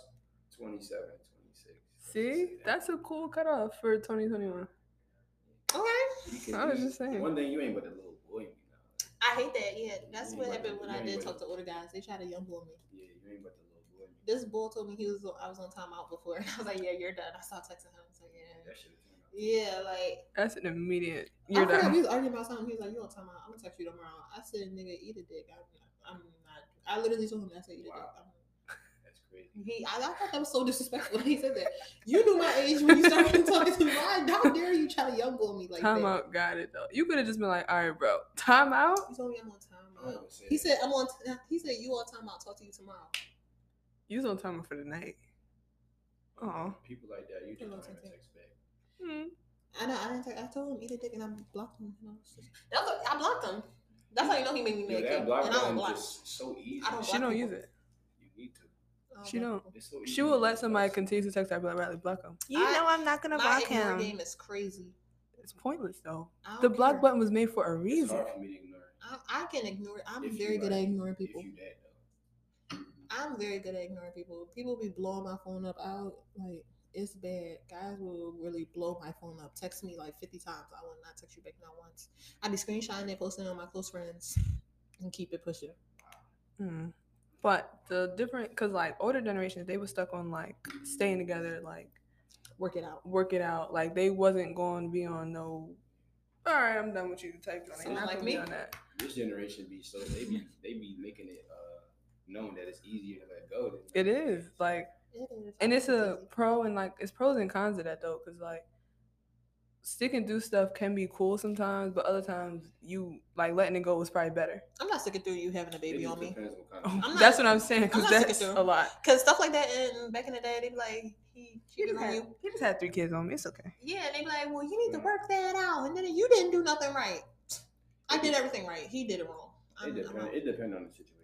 27, 26. See, that's a cool cutoff for 2021. Okay. I was just saying. One thing you ain't but a little boy. You know. I hate that. Yeah, that's what happened about when I did talk to older guys. They try to young blow me. Yeah, you ain't but the little boy. This bull told me he was I was on timeout before, and I was like, "Yeah, you're done." I stopped texting him. I was like, "Yeah, That shit turned out. yeah." Like That's an immediate. I You're forgot done. we was arguing about something. He was like, "You on timeout? I'm gonna text you tomorrow." I said, "Nigga, eat a dick." I'm not. I'm not I literally told him. I said, "Eat a dick." I'm, That's crazy. he, I, I thought that was so disrespectful when he said that. You knew my age when you started talking to me. Why? How dare you try to young blow me like Time that? out, got it though. You could have just been like, all right, bro, time out. He told me I'm on I timeout. He said I'm on. T- he said you on timeout. Talk to you tomorrow. You was on time for the night. Oh, People like that, you just hmm. I know. I didn't. Take, I told him eat a dick, and I blocked him. And I, was just, that was, I blocked him. That's how you know he made me Yo, mad. that block and I don't button block. just so easy. I don't she block don't people. use it. You need to. I She block don't. so She will let somebody continue to text her, but I'd rather block them. I- know I'm not gonna block him. My ignore game is crazy. It's pointless though. I don't The block button was made for a It's reason. hard for me to ignore. I, I can ignore it. I'm If very good at like- ignoring If people. you that though. I'm very good at ignoring people. People be blowing my phone up out. Like, it's bad. Guys will really blow my phone up. Text me like 50 times. I will not text you back not once. I be screenshotting it, posting it on my close friends, and keep it pushing. Mm. But the different, cause like older generations, they were stuck on like staying together, like Work it out. work it out. Like they wasn't going to be on no. All right, I'm done with you. Type. They Someone not like me? on that. This generation be so they be they be making it uh known that it's easier to let go. Than It is like, It is. and it's a pro and like it's pros and cons of that though, cause like stick and do stuff can be cool sometimes, but other times you like letting it go was probably better. I'm not sticking through you having a baby on me. what kind of I'm that's what I'm saying, I'm cause that's through. a lot. Cause stuff like that and back in the day, they'd be like, he He cheated just, on had, you. he just had three kids on me. It's okay. Yeah, and they be like, well, you need to mm. work that out, and then you didn't do nothing right. I did everything right. He did it wrong. It I'm, I'm depend. not- It depend on the situation.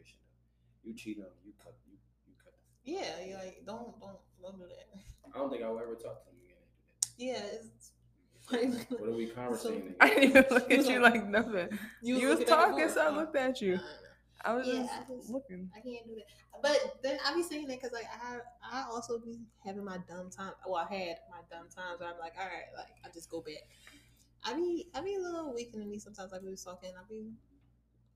You cheat on you cut you you cut. yeah, you like don't don't don't do that. I don't think I'll ever talk to them again after Yeah, it's that. What are we conversating? I didn't even look at you like- like nothing. You, was was looking at me talking, so I looked at you. I was Yeah, just I just- looking. I can't do that. But then I be saying that because like I I also be having my dumb time. Well, I had my dumb times where I'm like, all right, like I just go back. I be I be a little weaker than me sometimes. I be talking. I be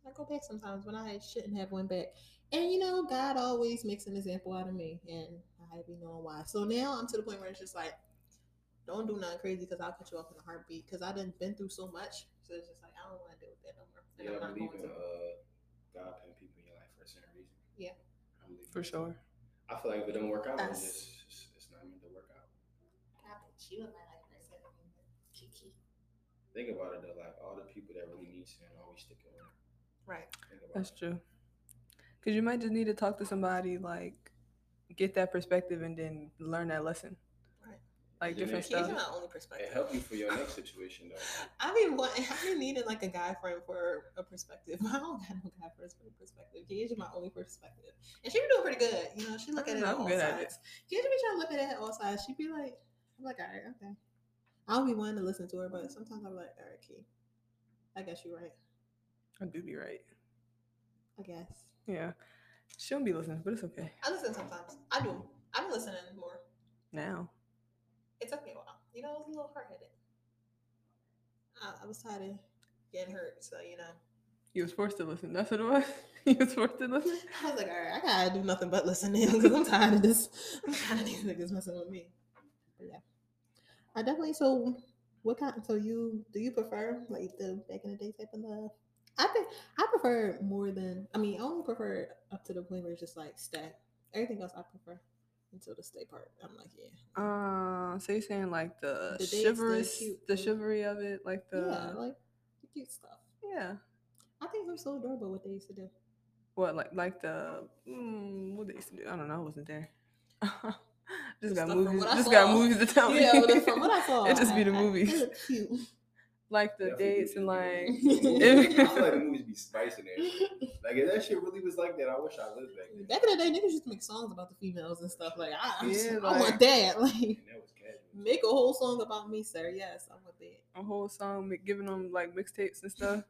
I go back sometimes when I shouldn't have went back. And you know, God always makes an example out of me, and I be knowing why. So now I'm to the point where it's just like, don't do nothing crazy because I'll cut you off in a heartbeat. Because I done been through so much, so it's just like I don't want to deal with that no more. And Yeah, I'm I not believe going in to. uh, God putting people in your life for a certain reason. Yeah. I believe For sure. I feel like if it don't work out, it's just it's, it's not meant to work out. God put you in my life for a second. Kiki. Think about it though, like all the people that really need sin always stick around. Right. Think about That's it. true. Cause you might just need to talk to somebody, like get that perspective, and then learn that lesson. Right. Like Yeah, different stuff. He's stuff. my only perspective. It perspective. help you for your next situation though. I mean, what I been needing like a guy friend for a perspective. I don't got no guy friends for a perspective. Gage Kiesha my only perspective, and she be doing pretty good. You know, she look mm, at it I'm all good at sides. Kiesha be trying to look at it at all sides. She be like, I'm like, all right, okay. I'll be wanting to listen to her, but sometimes I'm like, all right, Key. I guess you're right. I do be right. I guess Yeah. She don't be listening, but it's okay. I listen sometimes. I do. I've been listening more. Now. It took me a while. You know, I was a little hard headed. I, I was tired of getting hurt, so you know. You was forced to listen. That's what it was. you was forced to listen. I was like, all right, I gotta do nothing but listen in because I'm tired of this. I'm tired of these niggas messing with me. But yeah, I definitely. So, what kind? So you do you prefer like the back in the day type of love? I think I prefer more than. I mean, I only prefer up to the point where it's just like stay. Everything else I prefer until the stay part. I'm like, yeah, Uh, so you're saying like the, The chivalrous, cute- the chivalry of it, like the yeah, like the cute stuff. yeah. I think was so adorable what they used to do. What like like the mm, what they used to do? I don't know. I wasn't there. just got movies. Just got movies to tell me. Yeah, from what I saw, it just be the I- movies, cute. Like the Definitely dates and like. I feel like the movies be spicing it. Like if that shit really was like that, I wish I lived back then. Back in the day, niggas used to make songs about the females and stuff. Like, I, Yeah, I like- want that. Like, And that was make a whole song about me, sir. Yes, I want that. a whole song giving them like mixtapes and stuff.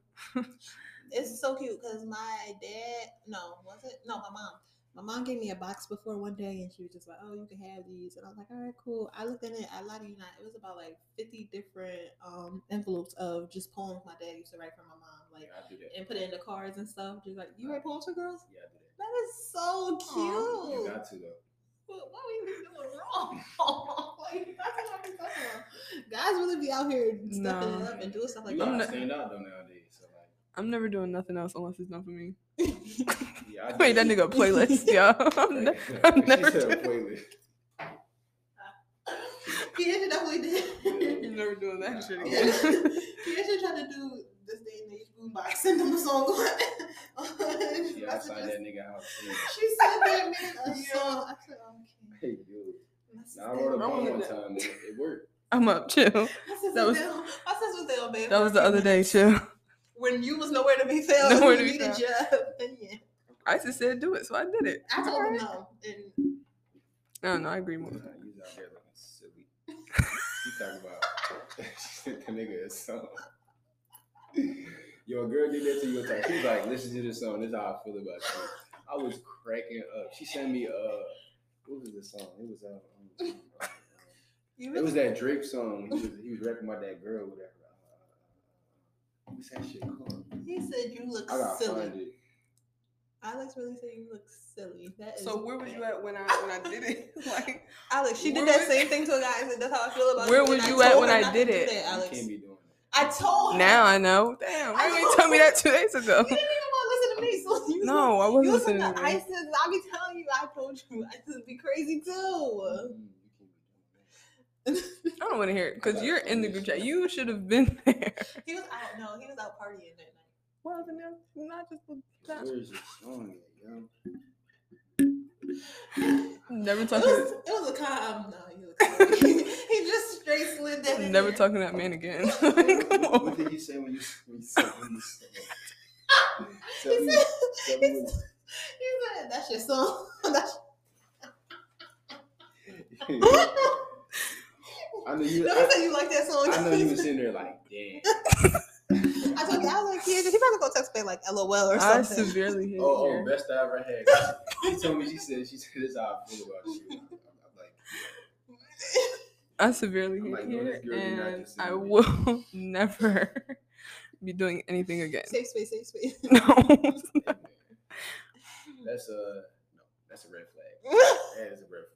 It's so cute because my dad, no, was it? No, my mom. My mom gave me a box before one day, and she was just like, "Oh, you can have these," and I was like, "All right, cool." I looked at it. I lied to you not. It was about like fifty different um envelopes of just poems my dad used to write for my mom, like, Yeah, I do that. and put it in the cards and stuff. Just like, you write poems for girls? Yeah, I do that. That is so cute. You got to though. What, what we be doing wrong? like, that's what I be talking about. Guys really be out here stepping No. it up and doing stuff like You I'm not- stand out though nowadays. So like, I'm never doing nothing else unless it's not for me. that. yeah, I Wait, that nigga a playlist, yo. I'm, ne- I'm never said a doing, playlist. Kiesha definitely did. I'm never doing that shit Yeah. again. Kiesha tried to do this day and age boombox, send him a song on. on She outside messages. that nigga house. singing. She said that man a song. I said, oh, okay. Hey, dude. Now I wrote a bomb one time. It, it worked. I'm up, chill. My sister that was- down- my sister was there, babe. That was the other day, chill. When you was nowhere to be found, Nowhere you to be needed found. your opinion. I just said do it, so I did it. I told him no, and I don't know. I agree more. Nah, you out there looking silly. You talking about? the nigga a song. Yo, a girl did that to you one time. She was like, listen to this song. This is how I feel about you. I was cracking up. She sent me uh what was the song? It was uh, um, You it was that Drake song. He was he was rapping about that girl, whatever. Uh, what's that shit called? He said you look I gotta silly. find it. Alex really said you look silly. That is So where was you at when I when I did it? Like Alex, she did that same thing to a guy and said that's how I feel about Where you. was and you at when I did it? that, You Alex. can't be doing that. I told her. now I know. Damn, why didn't you tell me that two days ago? You didn't even want to listen to me. So you No, I wasn't listen listening to to you. ISIS. I be telling you, I told you, ISIS be crazy too. You can't be doing I don't want to hear it because you're in the group chat. You should have been there. he was out. No, he was out partying that night. Well, then I'm not just that. Where's your song at, yo? never It talking. was, it was a calm. No, he was. Calm. he just straight slid that. in Never there. talking to that man again. What, Come on. what did you say when you when you said when you said He me, said, tell he said, he said, "That's your song." That's what- I know you. no, he I, said you like that song. I know you was sitting there like, damn. I told you, I was like, yeah, he probably gonna text me like LOL or I something. severely hate Oh, oh, best I ever had. She told me she said she said this is how I feel about you. I'm, I'm like, I severely I'm hate like, no, here, this girl did not and I send me. will never be doing anything again. safe space, safe space. No. that's a no, that's a red flag. That is a red flag.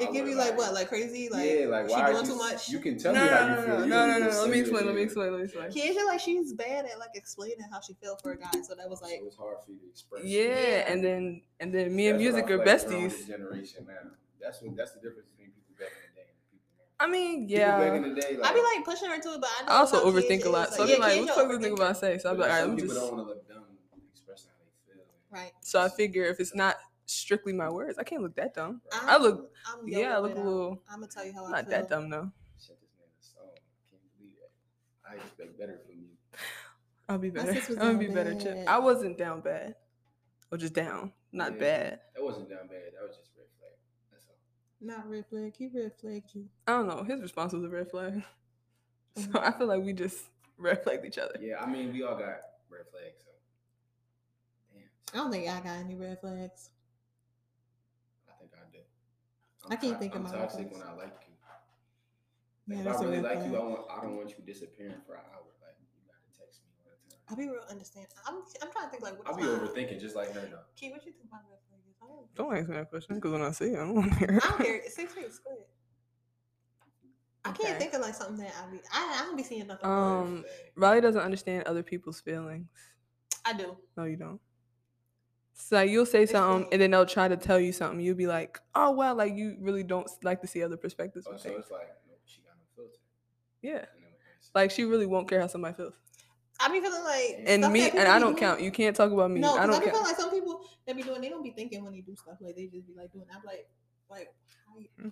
It I give you would've like what, like crazy, like yeah, like she why are doing you, too much. You can tell no, me no, how no, you feel. no, You no, don't no, no. Let me explain. Let me explain. Let me explain. Keisha, like she's bad at like explaining how she felt for a guy, so that was like, so was hard for you to express. Yeah, Yeah. and then and then me and That's what I music are like is wrong with besties. Generation now. That's what. That's the difference between people back in the day and people now. I mean, People back in yeah. the day, I be like pushing her to it, but I know I also how kids overthink a lot, is, so I yeah, be like, kids what the fuck do are you think about overthinking. say? So I be but like, all right, some let me people just. don't want to look dumb expressing how they feel. Right. So I figure if it's not strictly my words, I can't look that dumb. Right. I look- I'm Yeah, I look a little I'm gonna tell you how I not feel. that dumb though. Shut this man song. Can't believe that. I expect better from you. I'll be better. I'm gonna be better. Chip. I wasn't down bad, or just down, not Yeah. bad. That wasn't down bad. That was just red flag. That's all. Not red flag. He red flagged you. I don't know. His response was a red flag. So Mhm. I feel like we just red flagged each other. Yeah, I mean, we all got red flags. So, damn. I don't think I got any red flags. I think I do. I can't to- think of I'm my red toxic flags. when I like you. Yeah, Like, if that's I a really red like you. I want. I don't want you disappearing for an hour. Like you gotta text me all the time. I'll be real understand. I'm I'm trying to think like what I'll be my- overthinking just like her though. Key, what you think my red flag is? Don't, Don't ask me that question because when I see it, I don't want to hear. I don't care. It's six feet. It's good. I can't Okay. think of like something that I be. I, I don't be seeing nothing. Um, Riley doesn't understand other people's feelings. I do. No, you don't. So like, you'll say something and then they'll try to tell you something. You'll be like, "Oh well," like you really don't like to see other perspectives Oh, so things. it's like no, she got no filter. Yeah, You know what I'm saying? like she really won't care how somebody feels. I be feeling like And me, and I don't doing- count. You can't talk about me. No, I because I, don't be feeling count. like some people they be doing. They don't be thinking when they do stuff. Like they just be like doing. I'm like, like, how you-. Mm-hmm.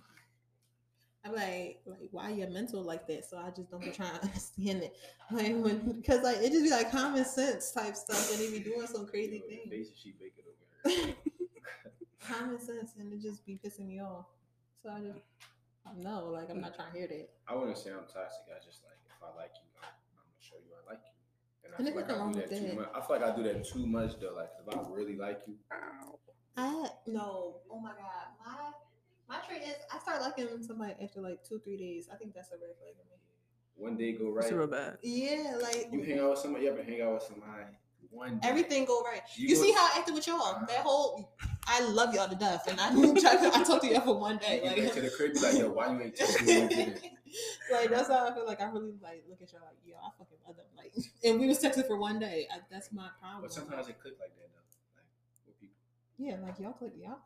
I'm like, like why you mental like that? So I just don't be trying to understand it. Like when because like it just be like common sense type stuff, and they be doing some crazy Yo, the things. faces she making over common sense, and it just be pissing me off. So I just no, like I'm not trying to hear that. I wouldn't say I'm toxic. I just like if I like you, I'm, I'm gonna show you I like you. And I And feel like I do wrong that too much. I feel like I do that too much though. Like if I really like you, I no, oh my god, my my trait is I start liking somebody after like two three days. I think that's a red flag to me. one day go It's right. real bad. Yeah, like You hang out with somebody. You ever hang out with somebody? One day, everything go right. You You, go- see how I acted with y'all? Uh-huh. That whole I love y'all to death, and I try to, I talked to y'all for one day. You Like, to the crib, like, yo, why you ain't text me when you did it? like that's how I feel like I really like look at y'all like yo, I fucking love them. Like, and we was texting for one day. I, that's my problem. But sometimes it click like that though. Like with people, yeah, like y'all click, y'all.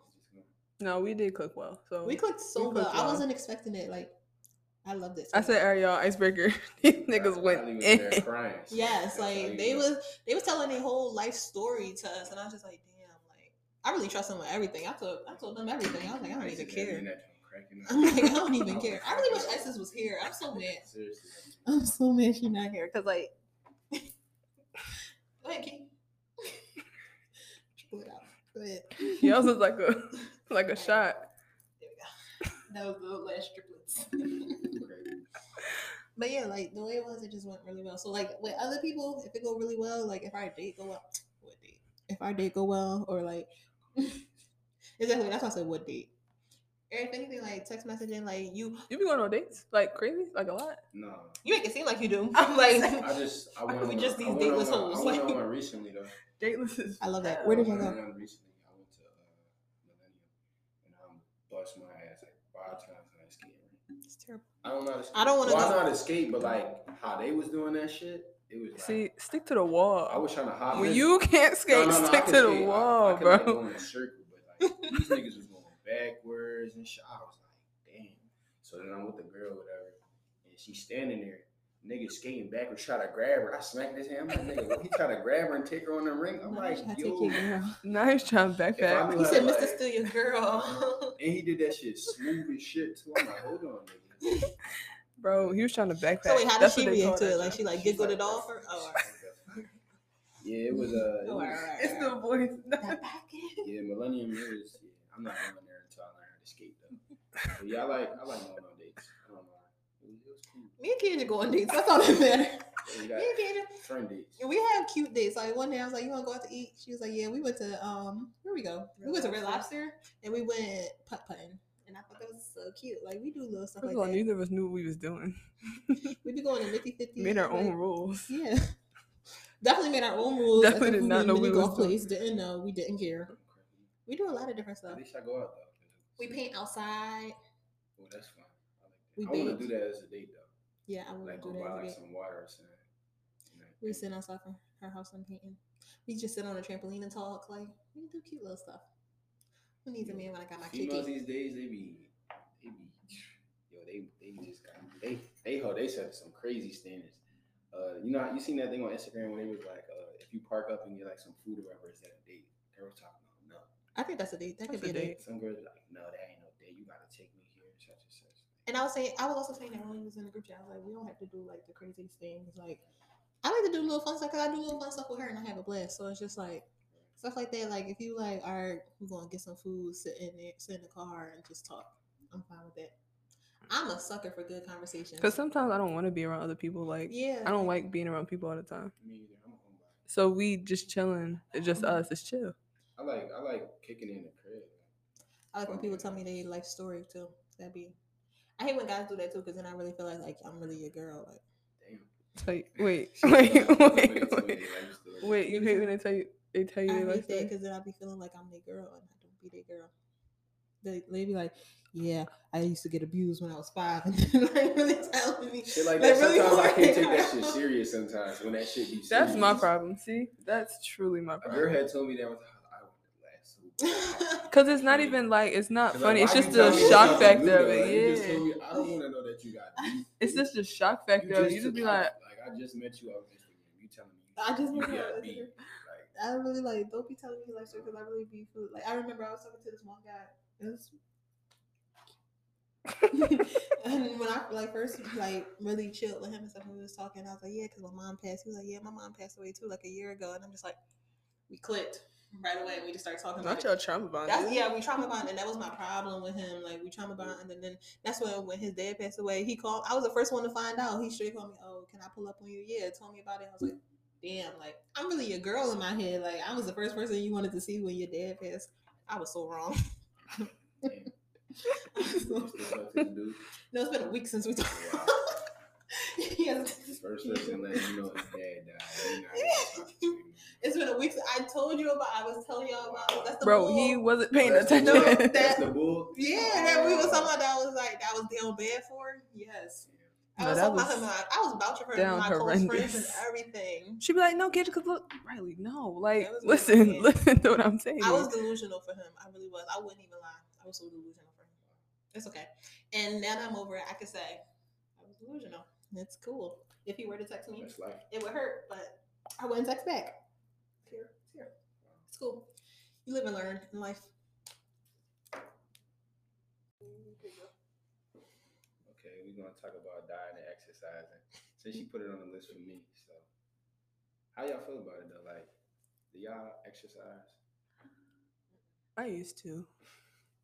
It's No, we did cook well. So We cooked so We well. clicked I wasn't expecting it. Like, I love this. I said, "Are y'all icebreaker." These niggas went in. crying. Yes, like they know. was they was telling their whole life story to us, and I was just like, damn, like I really trust them with everything. I told I told them everything. I was like, I don't even care. in that joint cracking up. I'm like, I don't even care. I really wish cracking. Isis was here. I'm so mad. Seriously. I'm so mad she's not here because like, go ahead, King. Pull it out. Go ahead. Yours was like a like a shot. There we go. That was the last triplets. But yeah, like the way it was, it just went really well. So like with other people, if it go really well, like if our date go well, what date? If our date go well, or like exactly that's why I said what date. Or if anything, like text messaging, like you You be going on dates like crazy, like a lot. No, you make it seem like you do. I'm like I just I Why went we on just these dateless one- hoes, I went like- on one recently though. Dateless. I love that. Where did you go? recently. I went to uh, Millennium and I bust my ass like five times on that skating rink. It's terrible. I don't know how to. I don't wanna well, I go- know how skate, but like how they was doing that shit, it was like See, stick to the wall. I was trying to hop when in. you can't skate, No, no, no, stick could to the skate. I- wall, I, could, bro. Like, go in a circle, but like these niggas was going backwards and shit. I was like, damn. So then I'm with the girl, whatever, and she's standing there. Nigga skating backwards, try to grab her. I smacked his hand. I'm like, nigga, he try to grab her and take her on the ring. I'm like, yo. your girl. now he's trying to backpack. He how said, "Mr. like- Steal your girl." And he did that shit smooth as shit too. I'm like, hold on, nigga. Bro, he was trying to backpack. so wait, how did That's she what they react to it? Like she like giggled it off, or oh, alright. Yeah, it was uh, it Oh, was, alright, alright, It's the alright. voice. That yeah, Millennium it was. Yeah, I'm not going there until I learn how to skate though. But yeah, I like I like going on dates. I don't know. It was, it was cool. Me and Kendra go on dates. That's all that matters. Yeah, Me and Kendra, friend dates. we have cute dates. Like one day, I was like, "You want to go out to eat?" She was like, "Yeah." We went to um, where we go? we went to Red Lobster. Lobster, and we went putt putting. And I thought that was so cute. Like we do little stuff First like of all, that. neither of us knew what we was doing. We'd be going to nifty fifty. Made our own rules. Yeah. Definitely made our own rules. Definitely did not Food and know we was golf doing- Didn't know. We didn't care. We do a lot of different stuff. At least I go out though. 'cause We paint outside. Well, that's fine. I like We. I want to do that as a date though. Yeah, I want Like to go do that. buy like some water or something. You know, We sit outside from her house and painting. We just sit on a trampoline and talk. Like we do cute little stuff. Who needs a man when I got my Females kiki? these days, they be, they be, yo, they they just got they they hold they set some crazy standards. Uh, you know, you seen that thing on Instagram when it was like, uh, if you park up and get like some food or whatever, is that a date? Girls talking about no. I think that's a date. That could be a a date. date. Some girls be like, no, that ain't no date. You gotta take me here, and such and such. And I was saying, I was also saying that when we was in the group chat, I was like, we don't have to do like the craziest things. Like, I like to do little fun stuff because I do little fun stuff with her and I have a blast. So it's just like stuff like that. Like if you like, all right, we're gonna get some food, sit in there, sit in the car, and just talk. I'm fine with that. I'm a sucker for good conversation. Because sometimes I don't want to be around other people. Like, yeah, I don't like being around people all the time. Me either. I'm a homebody. So we just chilling. It's just us. It's chill. I like I like kicking in the crib. I like when people tell me they life story too. That'd be. I hate when guys do that too, because then I really feel like like I'm really your girl. Like Damn. Tell you, wait, She wait, like, women wait, tell wait, their life story. wait. You hate when they tell you they tell you I they hate like that that. because then I'll be feeling like I'm their girl and I don't be their girl. They, they be like, yeah, I used to get abused when I was five, and then like really telling me. Shit like that. really Sometimes I can't take that shit serious. Sometimes when that shit be serious. That's my problem. See, that's truly my problem. girl problem. had told me that was I want last hoop. Cause it's not even like it's not funny. like, It's just you the shock factor of though? Like, you just it. Yeah, me, I don't want to know that you got beef. it's just the shock factor. of it. You just be I- like, like I just met you on Instagram. You telling me I just met you got beef. I really like don't be telling me like shit because I really be food. Like I remember I was talking to this one guy. It was and when I like first like really chilled with him and stuff, and we was talking. I was like, yeah, because my mom passed. He was like, yeah, my mom passed away too, like a year ago. And I'm just like, we clicked right away. and We just started talking about not it. your trauma bond. Yeah, we trauma bond, and that was my problem with him. Like we trauma mm-hmm. bond, and then that's when when his dad passed away, he called. I was the first one to find out. He straight called me. Oh, can I pull up on you? Yeah, told me about it. I was like, damn, like I'm really a girl in my head. Like I was the first person you wanted to see when your dad passed. I was so wrong. damn. You still talk to the dude? no, it's been a week since we talked. Wow. he First person letting you know his dad died. You not even talking to him. It's been a week. since- I told you about. I was telling y'all about. it. That's the Bro, bull. he wasn't paying That's the attention. No, bull. that- That's the bull. Yeah, that we was talking oh. about. That was like that was down bad for. Yes. I No, was that talking about was him. Like, I was vouching for him, down my close friends and everything. She'd be like, no, kid, cause look, Riley, no, like, That listen, really bad. listen to what I'm saying. I was delusional for him. I really was. I wouldn't even lie. I was so delusional for him. It's okay. And now that I'm over it, I can say I was delusional. It's cool. If he were to text me, it would hurt, but I wouldn't text back. It's here. It's here. It's cool. You live and learn in life. Okay, we're gonna talk about diet and exercising. Since she put it on the list for me, so how y'all feel about it though? Like, do y'all exercise? I used to.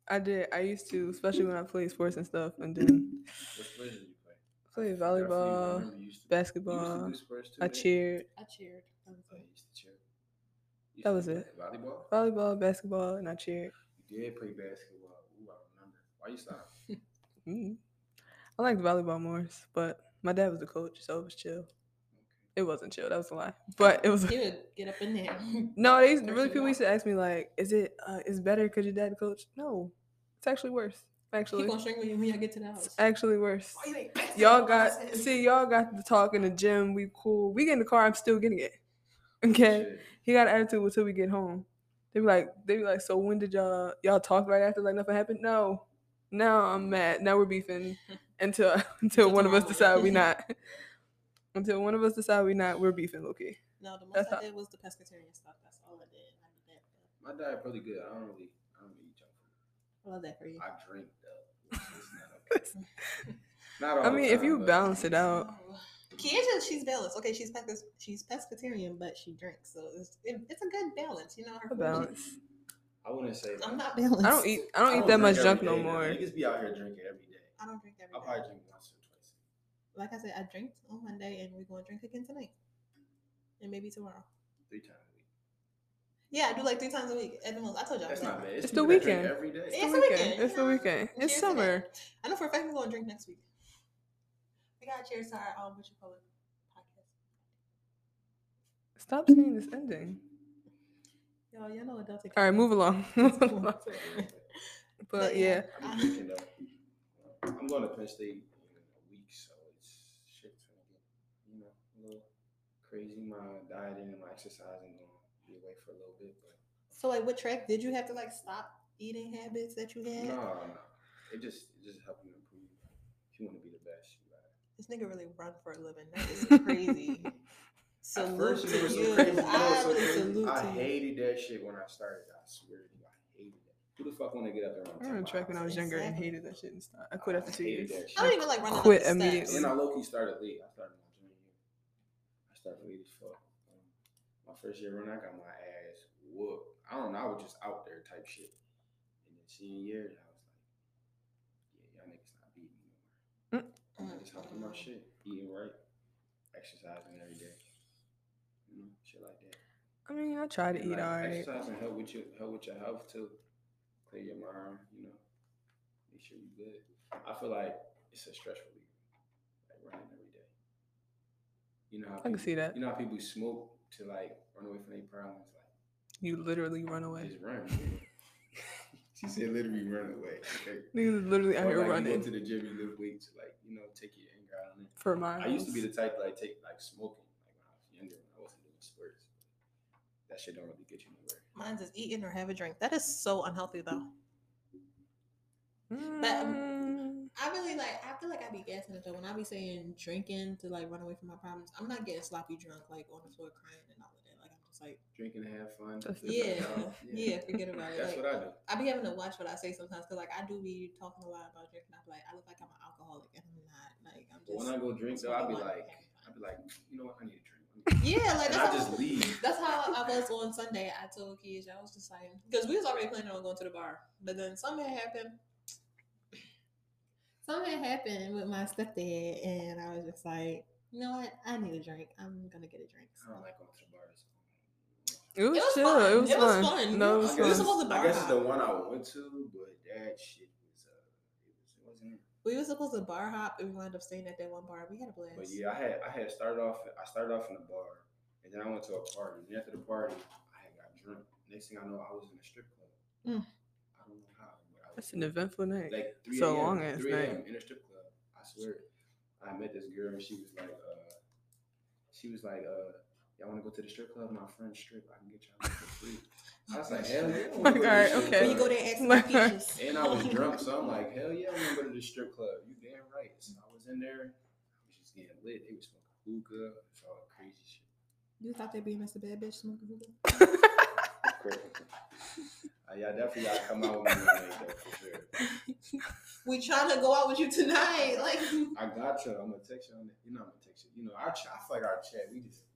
I did. I used to, especially when I played sports and stuff. And then What sports did you play? Played volleyball, remember you to- basketball. You used to do sports too, I didn't cheered. I cheered. That was Oh, it. used to cheer. You That used was it. Volleyball. Volleyball, basketball, and I cheered. You did play basketball. Ooh, I remember. Why you stop? Mm. I liked volleyball more, but my dad was the coach, so it was chill. It wasn't chill. That was a lie. But it was. He would get up in there. No, they used, really people used to ask me like, "Is it uh, is better because your dad coach?" No, it's actually worse. He Actually, gonna string you when y'all get to the house. it's actually worse. Why you ain't pass that Y'all got see, y'all got to talk in the gym. We cool. We get in the car. I'm still getting it. Okay. Shit. He got an attitude until we get home. They be like, they be like, so when did y'all y'all talk right after like nothing happened? No. Now I'm mad. Now we're beefing until until Until one of us decide we morning. not. until one of us decide we not, we're beefing, okay. No, the most That's I how- did was the pescatarian stuff. That's all I did. I did that. My diet pretty good. I don't really, I don't really eat junk food. I love that for you. I drink though. which not okay. Not all I the mean, if you but balance it out. Kiesha, she's balanced. Okay, she's pesca- she's pescatarian, but she drinks, so it's, it, it's a good balance. You know, her a food- balance. I wouldn't say that. I'm not balanced. I don't eat. I don't I eat that much junk no day now. more. Niggas be out here drinking every day. I don't drink every I'll probably drink once or twice. Like I said, I drink on Monday, and we're going to drink again tonight, and maybe tomorrow. Three times a week. Yeah, I do like three times a week at the most. I told y'all. That's not bad. It's people the weekend. Every day. It's It's the the weekend. weekend, It's you the weekend. It's Cheers summer. I know for a fact we're going to drink next week. We got cheers to our um, what you call it, podcast. Stop saying this ending. Y'all, y'all know adults. All right, move along. but But yeah, yeah. I'm drinking though. I'm going to Penn State in a week, so it's shit's gonna get, you know, a little crazy. My dieting and my exercising gonna be away for a little bit, but So like, what track did you have to like stop eating habits that you had? no, no, it just it just helped you improve. If you want to be the best, you gotta. This nigga really run for a living. That is crazy. At salute first, to was so you. crazy. I what's so crazy? I hated that shit when I started. I swear to you, I hated that. Who the fuck want to get up there? I remember track when I was younger and hated that shit and stuff. I quit after two years. I don't even like running. Quit up immediately. And I low key started late. I started my junior year. I started late as fuck. Um, my first year running, I got my ass whooped. I don't know. I was just out there type shit. And then senior year, I was like, yeah, y'all niggas not beating me no more. And I just hopped on my shit, eating right, exercising every day. You shit like that. I mean, I try to And, eat like, alright. Exercising help with your help with your health too. Clear your mind, you know. Make sure you're good. I feel like it's a stress reliever, like running every day. You know how I can see that. You know how people smoke to like run away from their problems, like You literally run away. just run. she said literally run away. Okay. Niggas literally out here like, You running go to the gym, you lift weights, like you know, take your anger out on it. for miles. I used to be the type like take like smoking, like when I was younger, when I wasn't doing sports. That shit don't really get you nowhere. Mine's is eating or have a drink. That is so unhealthy though. Mm, I really like. I feel like I be gassing it though when I be saying drinking to like run away from my problems. I'm not getting sloppy drunk like on the floor crying and all of that. Like I'm just like, Drinking and have fun. That's live yeah, yeah, forget about it. That's Like, what I do. I be having to watch what I say sometimes because like I do be talking a lot about drinking. I'm like, I look like I'm an alcoholic and I'm not. Like I'm But just. when I go drink though, I'll be like, I'll be like, you know what, I need a drink. Yeah, like and that's I how, just leave. that's how I was on Sunday. I told kids I was just like because we was already planning on going to the bar, but then something happened. Something happened with my stepdad, and I was just like, you know what? I need a drink. I'm gonna get a drink. So. I don't like going to the bars. it was, It was chill. fun. It was It was fun. fun. No, it was guess, It was fun. supposed to I bar guess it's the one I went to, but that shit was uh, it was it wasn't. We were supposed to bar hop, and we wound up staying at that one bar. We had a blast. But yeah, I had I had started off I started off in a bar, and then I went to a party. And after the party, I had got drunk. Next thing I know, I was in a strip club. Mm. I don't know how, but I was That's an eventful night. like 3 So long ass 3 a.m. night. in a strip club. I swear. I met this girl and she was like, uh, she was like, uh, y'all want to go to the strip club? My friend strip. I can get y'all in for free. I was like, hell yeah. I wanna go to the alright, strip okay. when you club." go there, ask Like- for. And I was drunk, so I'm like, hell yeah, I want to go to the strip club. You damn right. So I was in there. I was just getting lit. They was smoking hookah. It's all crazy shit. You thought they'd be Mr. Bad Bitch smoking hookah? Crazy. Uh, yeah, definitely gotta come out with me one day, though, for sure. We trying to go out with you tonight, like. I got you. I'm gonna text you on that. You know, I'm gonna text you. You know, our ch- I feel like our chat, we just we game now.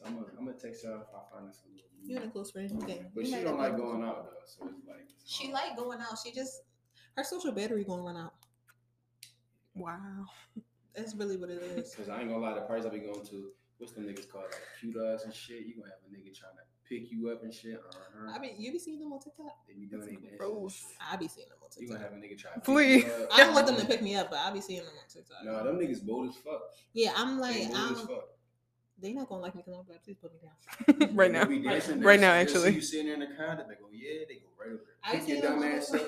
So I'm gonna, I'm gonna text her if I find us a little. You and a close friend, okay? But You she don't like going out though, so it's like it's She like going out. She just her social battery gonna run out. Wow. That's really what it is. Cause I ain't gonna lie, the parties I be going to, what's them niggas called like Q-Dogs and shit. You gonna have a nigga trying to pick you up and shit. Uh-huh. I mean, you be seeing them on TikTok. they be doing That's their dances and gross. I be seeing them on TikTok. You gonna have a nigga try to Please. pick you up. I don't want them to pick me up, but I be seeing them on TikTok. No, them niggas bold as fuck. Yeah, I'm like, bold I'm, fuck. They not gonna like me because I'm black. Please put me down. right now. be Right now, actually. See you sitting there in the crowd, they go, yeah, they go right over there. I Pick your dumb ass up.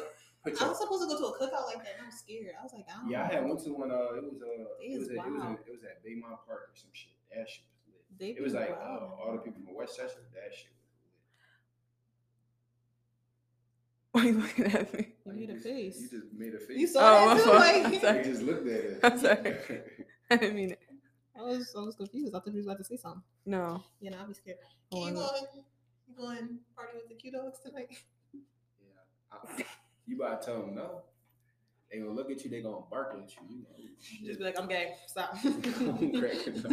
I was supposed to go to a cookout like that, and I'm scared. I was like, I don't Yeah, I know. had went to one. Uh, it was uh, They it was is at, it was wild. at, it was at Baymont Park or some shit. That shit was lit. They It was like wild. uh, all the people from Westchester. That shit was lit. Why are you looking at me? You made a face. You just made a face. You saw Oh, that too? fault. Like, Sorry. You just looked at it. I'm sorry. I didn't mean it. I was, I was confused. I thought you was about to say something. No. You know, I'll be scared. Oh, you going? You going party with the Q-Dogs tonight? Yeah. I, you about to tell them no. They gonna look at you. They gonna bark at you. You know, Just be like, I'm gay. Stop. cracking up.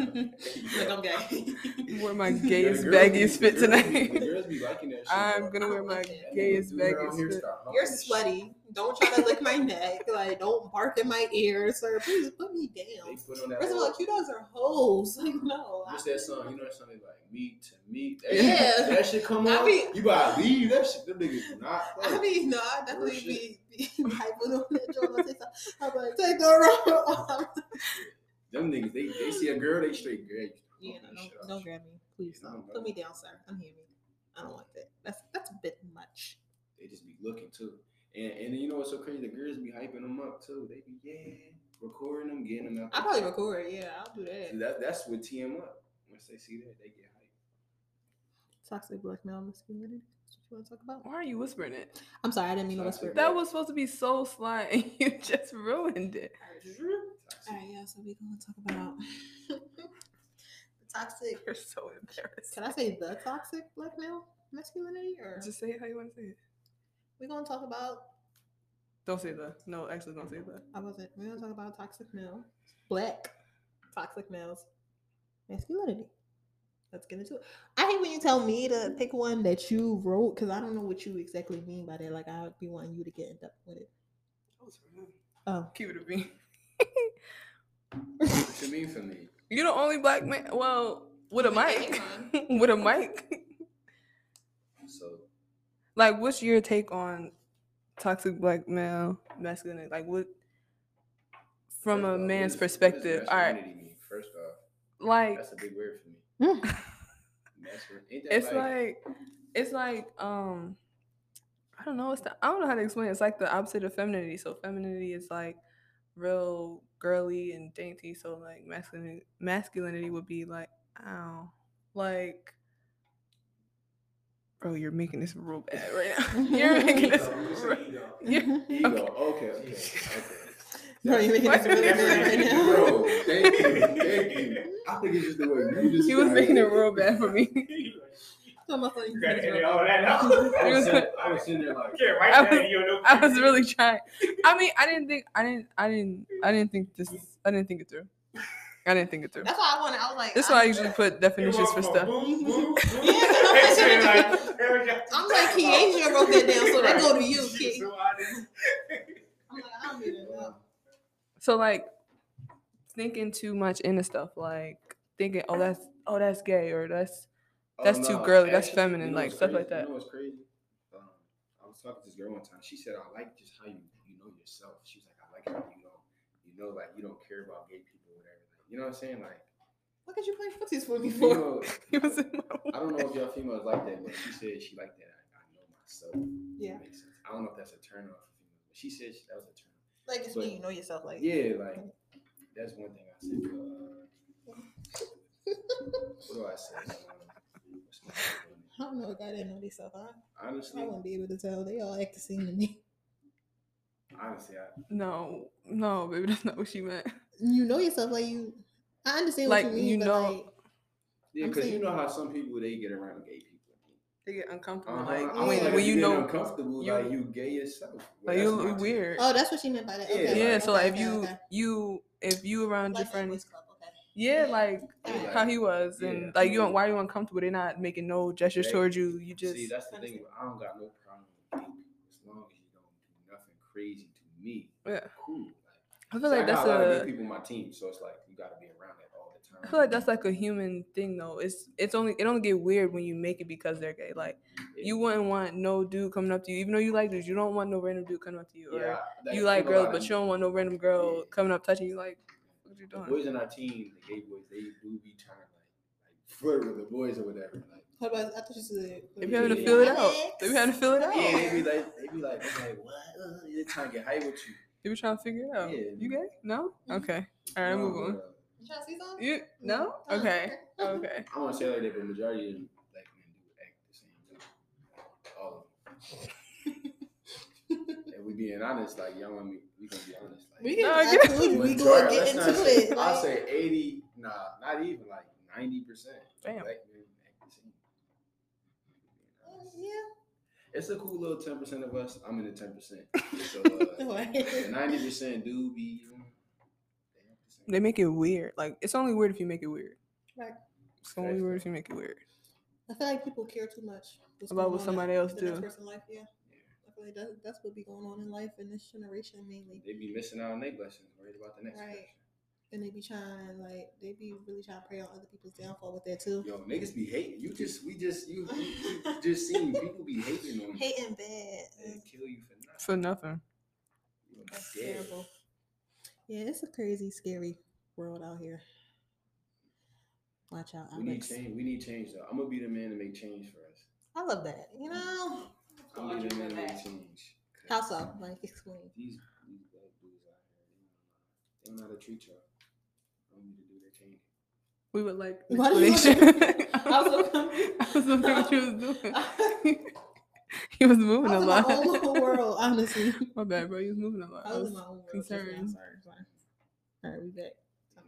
like I'm gay. Wear my gayest, girls be- baggiest fit tonight. The girls be liking that shit. I'm gonna wear my gayest, Dude baggiest fit. You're sweaty. Don't try to lick my neck. Like, don't bark in my ear, sir. Please put me down. put. First of all, little- Q-Dogs are hoes. Like, no. What's I- that song? You know that song like meat to meat. That Yeah. Shit, that shit come on. you gotta leave. That shit. Them niggas do not play. I mean, no, I definitely be, be hyping on that joint. I say something, I'm like, take the road. Them niggas, they, they see a girl, they straight great. yeah, no, don't, don't grab me, please. Don't. Put me down, sir. Unhear me. I don't like that. That's that's a bit much. They just be looking too. And and you know what's so crazy? The girls be hyping them up too. They be yeah, recording them, getting them out. I probably record. Yeah, I'll do See, that. that that's what tee 'em up. Once they see that, they get hyped. Toxic blackmail masculinity. That's what you want to talk about? Why are you whispering it? I'm sorry, I didn't mean to whisper. That was supposed to be so sly and you just ruined it. All right, yeah. So we're gonna talk about the toxic. You're so embarrassed. Can I say the toxic blackmail masculinity, or Just say it how you want to say it. We're gonna talk about? Don't say that. No, actually, don't say that. I wasn't. We're gonna talk about toxic male, black toxic males, masculinity. Let's get into it. I hate when you tell me to pick one that you wrote because I don't know what you exactly mean by that. Like I'd be wanting you to get in depth with it. Oh, oh. Keep it a bean. What you mean for me? You're the only black man. Well, with a mic. with a mic. So Like, what's your take on toxic black male masculinity? Like, what from first a off, what man's is- what perspective? All right, masculinity mean? First off, like that's a big word for me. Mm. Masculine. Ain't that it's like, like it's like um I don't know. It's the, I don't know how to explain. it. It's like the opposite of femininity. So femininity is like real girly and dainty. So like masculinity masculinity would be like ow, like. Bro, you're making this real bad right now. You're making this. real- You're, ego. okay. Okay, okay, okay. Bro, you're making this really bad right now. Bro, thank you, thank you. I think it's just the way you just. He was making it real bad for me. Talking about something You gotta you edit wrote. all that out. I He was, was sitting, like- I was sitting there like, Yeah, right I now, was- you know. I was really trying. I mean, I didn't think I didn't I didn't I didn't think this I didn't think it through. I didn't think it through. That's why I wanted. I was like, This is why I usually put definitions for stuff. Boom, boom, boom. Yeah, Saying I'm like, Keisha wrote that down, so that go to you, Right. Key. So I didn't- I'm like, I don't even know. So like thinking too much into stuff, like thinking, oh that's oh that's gay or that's oh, That's too no, girly, that's actually, feminine, you know like, stuff crazy? like that. You know what's crazy? Um, I was talking to this girl one time. She said, "I like just how you you know yourself." She was like, "I like how you know you know like you don't care about gay people or whatever." Like, you know what I'm saying? Like, What could you play footsies for me for? know, it was in my I don't know if y'all females like that, but she said she liked that. I, I know myself. Yeah. That makes sense. I don't know if that's a turn off for females, but she said that was a turn. Off. Like it's But- when you know yourself. Like Yeah, like that's one thing I said. But, uh, what do I say? Um, what's my other one? I don't know a guy that know themselves. I, honestly, I wouldn't be able to tell. They all act the same to me. Honestly, I, No, no, baby, that's not what she meant. You know yourself. Like you, I understand Like, what you mean. you but know- like, yeah, I'm because you know how some people they get around gay people. They get uncomfortable. Uh-huh. Like I feel when, like when if you know uncomfortable, you- like you gay yourself. Well, like you my you take. weird. oh, that's what she meant by that. Yeah, Okay, yeah, okay, so like if okay, you okay. you if you around your friends Boys Club, okay. Yeah, Yeah. like Yeah. how he was, and Yeah. like you, why are you uncomfortable? They're not making no gestures Right. towards you. You just See, that's the thing. I don't got no problem with gay people as long as you don't do nothing crazy to me. yeah. Cool. Like, I feel like got that's a lot of a. people on my team, so it's like you got to be around that all the time. I feel like that's like a human thing though. It's it's only it only get weird when you make it because they're gay. Like Yeah. you wouldn't want no dude coming up to you, even though you like dudes. You don't want no random dude coming up to you, or Yeah, I- you like girls, but you don't want no random girl Yeah. coming up touching you. Like, what you The doing? boys in our team, the gay boys, they do be trying like, like flirt with the boys or whatever. Like, What about? I thought you said. They be having to Yeah. feel it out. They be having to feel it out. yeah, they be like, they be like, okay, what? They trying to get hype with you. You be trying to figure it out. Yeah. You gay? No. Mhm. Okay. All right, No, move on. You trying to see something? You no? Okay. Okay. I want to say like that, but majority of black men do act the same. Time. All of them. and we being honest, like y'all want me, we gonna be honest. Like, We can No, I get- told you, we majority- go get into not say, it. I'll like- say eighty, nah, not even like ninety percent. Damn. Black men act the same. Yeah. It's a cool little ten percent of us. I'm in the ten percent. So uh, ninety percent do be. You know, they act the same. They make it weird. Like it's only weird if you make it weird. Right. It's only Facts, weird if you make it weird. I feel like people care too much what's About what somebody else the next do. person's life. Yeah. I feel like that, that's what be going on in life in this generation mainly. They be missing out on their blessings, worried about the next Right. person. And they be trying like they be really trying to prey on other people's downfall with that too. Yo, niggas be hating. You just, we just, you, you, you just seen people be hating on Hating bad. and kill you for nothing. For nothing. You That's dead. terrible. Yeah, it's a crazy, scary world out here. Watch out, We need Alex. change. We need change though. I'm gonna be the man to make change for us. I love that. You know. I'm gonna be the man to make change. 'Cause How so? Like explain. These these black dudes out here, they don't know, they don't know how to treat y'all. I want you to do their change. We would like Why did you explanation. I was so confused. I was wondering what you was doing. He was moving a was in my lot. own little world, honestly. My bad, bro. You was moving a lot. I was in my own world. just now. concerned. Sorry, sorry. All right, we back. I'm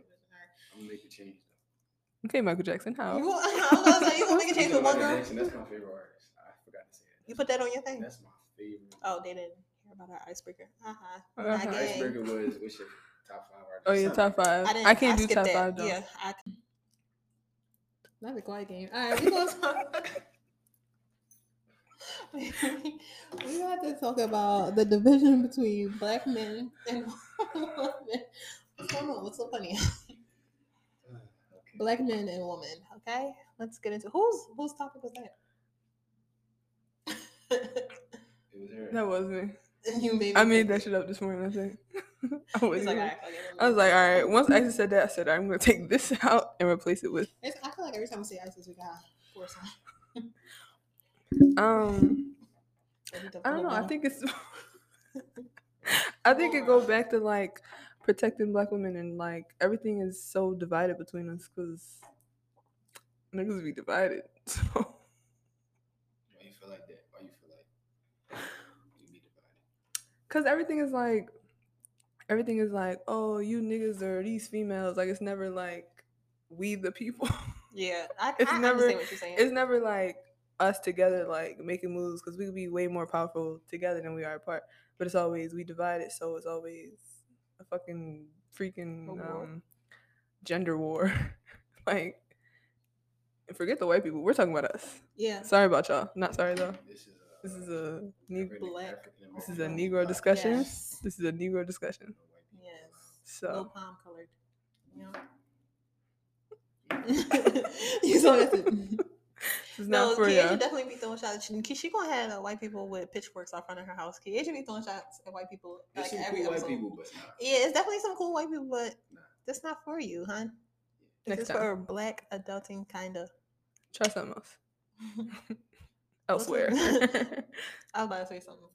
gonna make a change though. Okay, Michael Jackson. How? You, want- I was gonna say you gonna make a change You for know, one girl. Jackson, That's my favorite artist. I forgot to say that. You put that on your thing. That's my favorite. Oh, they didn't hear about our icebreaker. Uh huh. Uh-huh. Icebreaker was what's your top five artists? Oh yeah, top five. I, I can't do top that. five though. Yeah, I. Not a quiet game. All right, we gonna talk. we have to talk about the division between black men and women. What's going on? What's so funny? Black men and women. Okay, let's get into whose whose topic was that? It was her. That was me. You made. I made that shit up this morning. I think. I, wasn't like, even- all right, fuck I was like, all right. Once Isis said that, I said, I'm gonna take this out and replace it with It's, I feel like every time we say ISIS, we got four signs. um. I don't know. I think it's. I think it goes back to like protecting black women and like everything is so divided between us because niggas be divided. So Why you feel like that? Why you feel like you be divided? because everything is like everything is like oh you niggas or these females like it's never like we the people. Yeah, I, It's I never- understand what you're saying. it's never like us together like making moves because we could be way more powerful together than we are apart. But it's always we divided, so it's always a fucking freaking A war. um, gender war. like, forget the white people. We're talking about us. yeah. Sorry about y'all. Not sorry though. This is a, This is a ne- Black- this is a Negro discussion. Yes. This is a Negro discussion. people, white Yes. No So palm colored. You know? you saw that. this is No, not for Kiesha you. definitely be throwing shots. She, she gonna have uh, white people with pitchforks out front of her house. Kiesha be throwing shots at white people There's like some every cool white people, but nah. Yeah, it's definitely some cool white people, but Nah. that's not for you, huh? Next This is time, for black adulting kind of. try something else elsewhere. I was about to say something.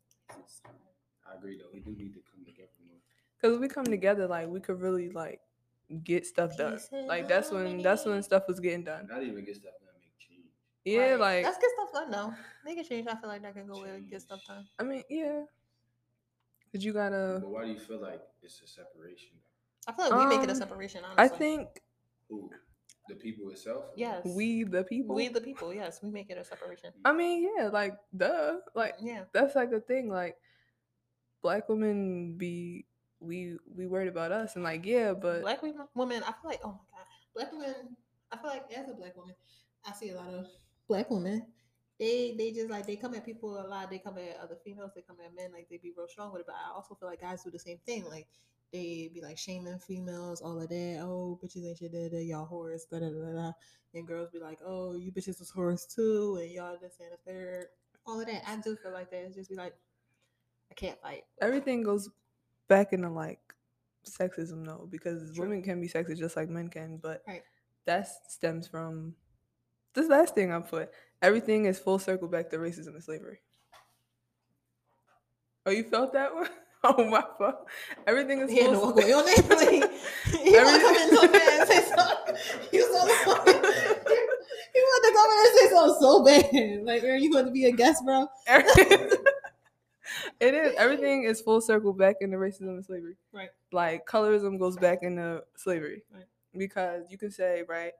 I agree though. We do need to come together more. Because if we come together, like we could really like get stuff done. Like that's when that's when stuff was getting done. Not even get stuff done, make change. Yeah, Right. like let's get stuff done though. Make a change. I feel like that can go with get stuff done. I mean, yeah. Cause you gotta. But why do you feel like it's a separation? I feel like we make it a Um, separation. Honestly, I think Who? The people itself? Yes. we the people. we the people. Yes, we make it a separation. Mm. I mean, yeah, like duh, like Yeah, that's like a thing. Like black women be we we worried about us and like yeah, but black women. Women. I feel like oh my god, black women. I feel like as a black woman, I see a lot of black women. They they just like they come at people a lot. They come at other females. They come at men like they be real strong with it. But I also feel like guys do the same thing. Like they be like shaming females, all of that. Oh, bitches ain't shit, da, da, y'all whores, da da da da. And girls be like, oh, you bitches was whores too, and y'all this and a third. All of that. I do feel like that. It's just be like, I can't fight. Everything goes back into like sexism though, because True. women can be sexist just like men can, but Right. that stems from this last thing I put. Everything is full circle back to racism and slavery. Oh, you felt that one? Oh my fuck! Everything is He had to full walk away on. Like, he want to come in so bad and say something. He was on the He wanted to come in and say something so bad. Like, are you going to be a guest, bro? it is everything is full circle back into racism and slavery. Right. Like colorism goes back into slavery. Right. Because you can say, right?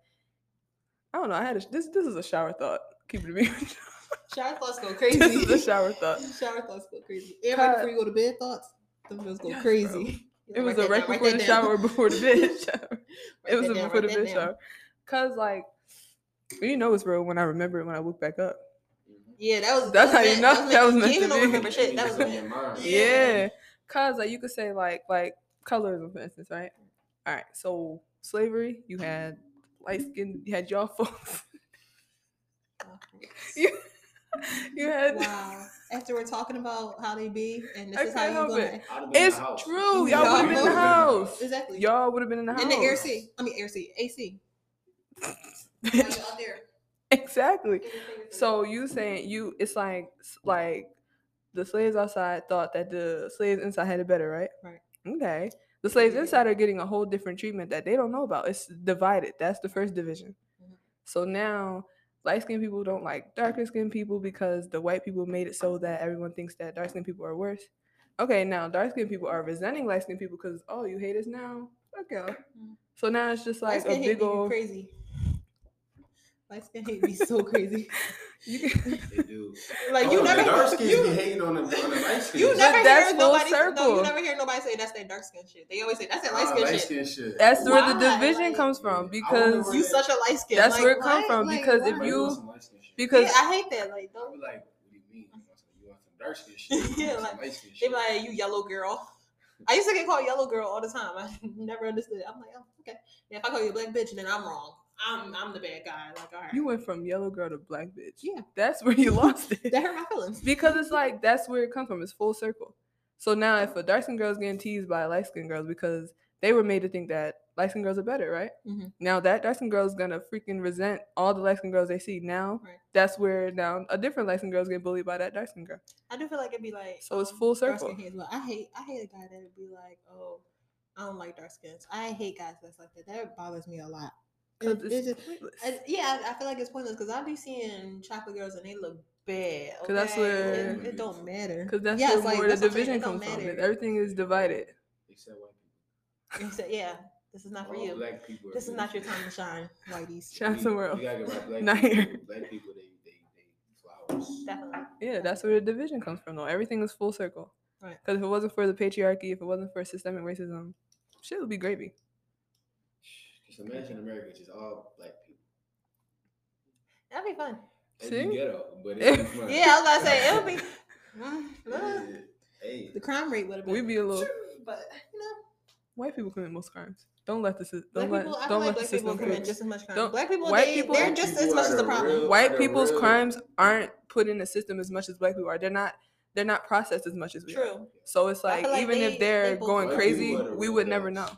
I don't know. I had a, this. This is a shower thought. Keep it to me. Shower thoughts go crazy. this is a shower thought. Shower thoughts go crazy. And right Cut. before you go to bed, thoughts, them just go Yes, crazy. It was a that right down, before the down. shower, before the bed shower. It was that a down, before the write bed down. shower. Cause like, you know it's real when I remember it when I look back up. Yeah, that was. That's that how you was know meant- that was you meant to don't be. remember shit. That was in your mind. Yeah. Yeah. Cause like you could say like like colorism for instance, right? All right. So slavery, you had light skin, you had y'all folks. you, you had Wow. After we're talking about how they be, and this I is how you help gonna it. I'd have been in It's true. Y'all Y'all would have been in the house. exactly Y'all would have been in the house. in the air C. I mean air C. AC. Out there. exactly. getting your fingers So you saying you it's like like the slaves outside thought that the slaves inside had it better, right? Right. Okay. The slaves Yeah. inside are getting a whole different treatment that they don't know about. It's divided. That's the first division. Mhm. So now light skinned people don't like darker skinned people because the white people made it so that everyone thinks that dark skinned people are worse. Okay, now dark skinned people are resenting light skinned people because oh you hate us now? Fuck y'all. Mhm. So now it's just like a big old crazy. Light skin hate be so crazy. you can, They do. Like you Oh, never the dark skins you, be hating on the, on the light skins. you never hear full nobody no, you never hear nobody say that's that dark skin shit. They always say that's that light Ah, skin light shit. skin shit. that's where the division Like, comes from because You that- such a light skin. That's like, where it come what? from, Like, because if you- want some light skin shit. because yeah, I hate that. Like, I'll don't be like, what do you mean? You want some, you want some dark skin shit? Yeah, You want some like, they be like, you yellow girl. I used to get called yellow girl all the time. I never understood. It. I'm like, oh, okay. And if I call you a black bitch, then I'm wrong. I'm I'm the bad guy. Like, all right. you went from yellow girl to black bitch. Yeah. That's where you lost it. that hurt my feelings. because it's like that's where it comes from. It's full circle. So now if a dark skinned girl's getting teased by light skinned girls because they were made to think that light skinned girls are better, right? Mhm. Now that dark skinned girl's gonna freaking resent all the light skinned girls they see. Now Right. that's where now a different light skinned girl's getting bullied by that dark skinned girl. I do feel like it'd be like So it's um, full circle. but I hate I hate a guy that'd be like, oh, I don't like dark skins. I hate guys that's like that. That bothers me a lot. 'Cause It- it's it's just- I- yeah, I, I feel like it's pointless because I be seeing chocolate girls and they look bad. 'Cause that's okay? where- it, it don't matter. Because that's Yes, where like, more the that's what division comes from. matter. and Everything is divided. Except white people. You said, yeah, this is not for All you. Black people. This is not your time to shine, whiteys. Shine We- somewhere else. We gotta get right. Black Not people, here. Black people, they, they, they flowers. Definitely. Yeah, that's where the division comes from, though. Everything is full circle. Right. Because if it wasn't for the patriarchy, if it wasn't for systemic racism, shit would be gravy. Just imagine America just all black people. That'd be fun. It'd See? be ghetto, but it'd be fun. Yeah, I was about to say it would be. Mm, Yeah. Hey, the crime rate would have been. We'd be a little. But you know, White people commit most crimes. Don't let the sys- don't let people. I feel don't like let the black people system commit commit. just as much crime. Don't- black people, white they, people- they're White just as much as the the problem. real- White people's real- crimes aren't put in the system as much as black people are. They're not. They're not processed as much as we are. True. So it's like, like even they- if they're they going White white crazy, people are the we would never know.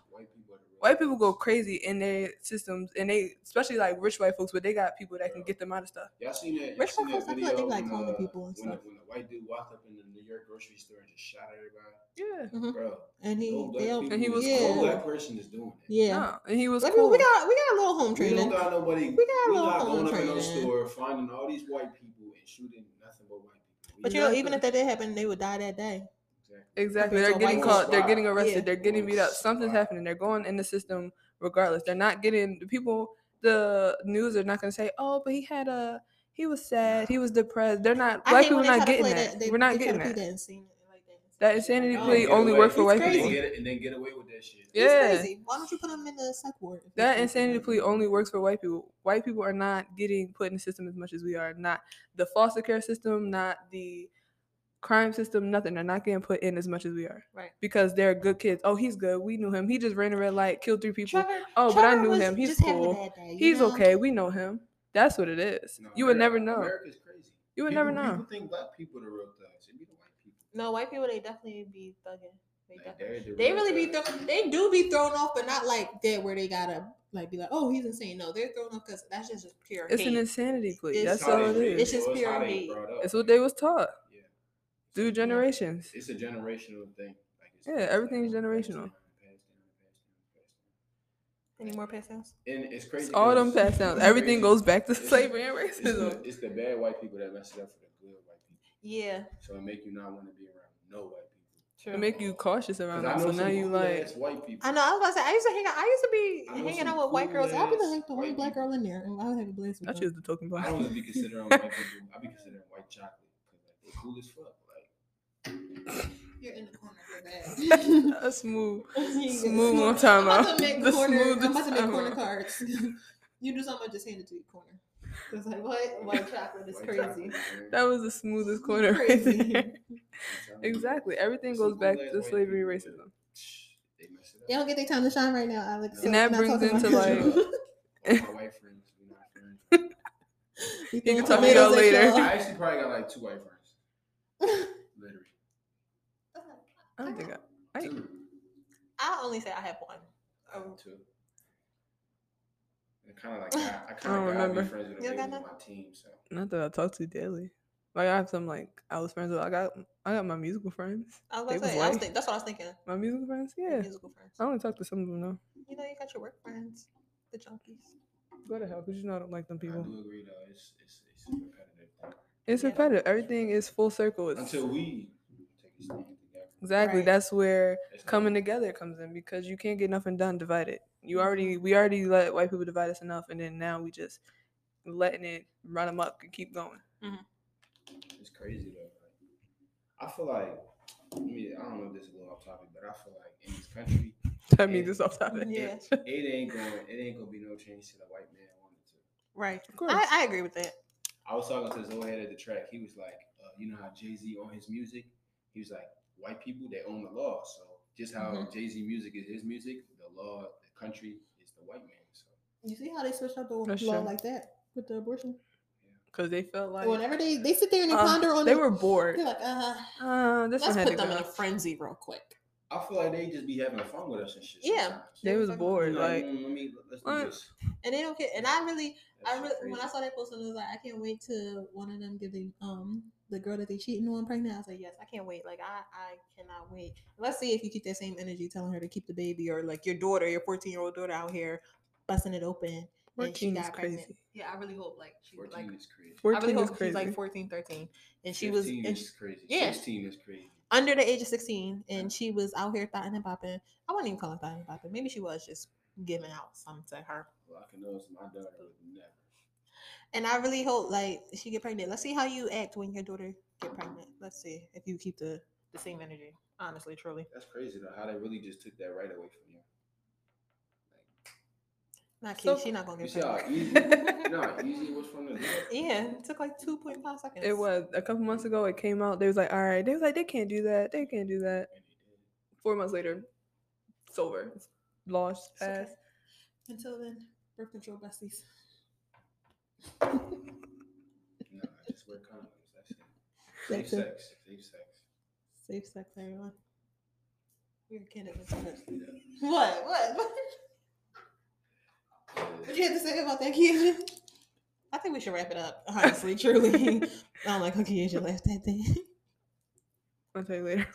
White people are the real White people go crazy in their systems, and they especially like rich white folks, but they got people that can get them out of stuff. Y'all seen that? Y'all Rich seen folks, that I feel like they video like when, calling uh, people and when, the, stuff. when the white dude walked up in the New York grocery store and just shot everybody, Yeah. Mhm. bro. And he, no black they don't, people And he was yeah. cool. black person is doing that. yeah. Nah, and he was Black cool. we got we got a little home We training. don't got nobody. We got a we little not home going up in no store finding all these white people and shooting nothing but white people. But We you know, not even if gonna- that did happen, they would die that day. Exactly. Exactly. They're to getting caught. They're getting arrested. Yeah. They're getting beat up. Something's Wow. happening. They're going in the system regardless. They're not getting the people. The news are not going to say, "Oh, but he had a. He was sad. He was depressed." They're not. I Black people when they not getting play that. They, We're not they getting that. that like that. That insanity Oh, plea only away- work for It's white and then crazy. people. get it- and then get away with that shit. Yeah. It's crazy. Why don't you put them in the psych ward? That insanity plea only works for white people. White people are not getting put in the system as much as we are. Not the foster care system. Not the crime system, nothing. They're not getting put in as much as we are. Right. Because they're good kids. Oh, he's good. We knew him. He just ran a red light, killed three people. Trevor, oh, but I knew him. He's just having a cool. day, He's know? okay. We know him. That's what it is. No, you would America- never know. America's crazy. You would People- never know. People think black people the real thugs. It be the white people. No, white people they definitely be thugging. They, Like, definitely, they're the they real really be thrown. They do be thrown off, but not like that where they gotta like be like, oh, he's insane. No, they're thrown off because that's just, just pure. It's hate. an insanity plea. It's That's all they it raised, is. It's just pure how hate. It's what they was taught Yeah. Through generations. It's a generational thing. Like it's Yeah, everything's down, passed generational. down, passed down, passed down, Any more pass downs? And it's crazy. It's all them pass downs. Everything goes back to slavery and It's the, racism. it's the bad white people that mess it up for the good white people. Yeah, So it make you not want to be around no white people. true. It make you cautious around I them. So now you like, ass white people. I know. I was about to say. I used to hang out. I used to be hanging out with white girls. I'd be cool-ass like the only black girl in there, and I would have a blast with I her. choose the token black. I black. don't even be considering white people. I be considering white chocolate because like, they cool as fuck. Like You're in the corner. You're bad. A smooth, Smooth smooth on time I'm about out. to make The corner. I'm smoothest about to make corner out. cards. you do something, just hand it to you corner. It's like what? White chocolate is white crazy. chocolate. That was the smoothest corner right Crazy. there. I'm telling you. Exactly. Everything Some goes back to white slavery and racism. They mess it up. They don't get their time to shine right now, Alex. And that brings into, you. like- my white friends, we not friends. You You can throwing talk about tomatoes at later. I actually probably got like two white friends. Literally. I don't think I. I Two. I only say I have one. I have two. And kind of like I, I I kind of gotta remember. be friends with You got niggas on my team. So not that I talk to daily. Like I have some like I was friends with. I got I got my musical friends. I was They about to was I was think, that's what I was thinking. My musical friends, your yeah. Musical friends. I only talk to some of them though. You know, you got your work friends, the junkies. Go to hell, cause you know I don't like them people. I do agree though. It's it's it's repetitive. It's Yeah. repetitive. Everything is full circle. It's Until we take a stand together. Exactly Right. that's where coming together comes in because you can't get nothing done divided. You already we already let white people divide us enough, and then now we just letting it run them up and keep going. It's crazy though. I feel like I mean I don't know if this is a little off topic, but I feel like in this country, That means Yeah. it's off topic. Yeah. it ain't going it ain't gonna be no change to the white man wanted to. Right. Of course. I, I agree with that. I was talking to this old head at the track. He was like, uh, you know how Jay Z on his music, he was like, white people they own the law. So just how Mhm. Jay Z music is his music, the law, the country is the white man. So You see how they switched up the That's law true. like that with the abortion? Because they felt like Whenever they they sit there and they uh, ponder on they it, were bored. they're like, uh, Uh, this let's one had put to them go. in a frenzy real quick. I feel like they just be having fun with us and shit. Yeah. sometimes. They was Like, bored. You Like mm, let me let's do what? this. And they don't care. And I really, That I shit really, when I crazy. saw that post, I was like, I can't wait to one of them give the girl that they cheating on pregnant. I was like, yes, I can't wait. Like I, I cannot wait. Let's see if you keep that same energy, telling her to keep the baby, or like your daughter, your fourteen year old daughter out here busting it open. and 14 is got pregnant. crazy. Yeah, I really hope like she like is crazy. I 14 really is hope crazy. she's like 14, 13. and she was 15 and is crazy. yeah. 16 is crazy. under the age of 16 and she was out here thotting and popping. I wouldn't even call it thotting and popping. Maybe she was just giving out something to her. Well, I can know it's my daughter would never. And I really hope like she get pregnant. Let's see how you act when your daughter get pregnant. Let's see if you keep the the same energy. Honestly, truly. That's crazy though. How they really just took that right away from you. Not So- kid. she not gonna You get see how pregnant. easy? you know how easy was from the? Yeah, it took like two point five seconds. It was a couple months ago. It came out. They was like, all right. They was like, they can't do that. They can't do that. And they did. Four months later, it's over. It's lost, It's okay. passed. Until then, birth control besties. No, just wear condoms. That's it. Safe That's it. sex. Safe sex. Safe sex, everyone. We're candidates. for this. Yeah. What? What? What? Yeah. What you have to say about that, Keisha? I think we should wrap it up. Honestly, truly. I'm like, okay, Keisha left that thing. I'll tell you later.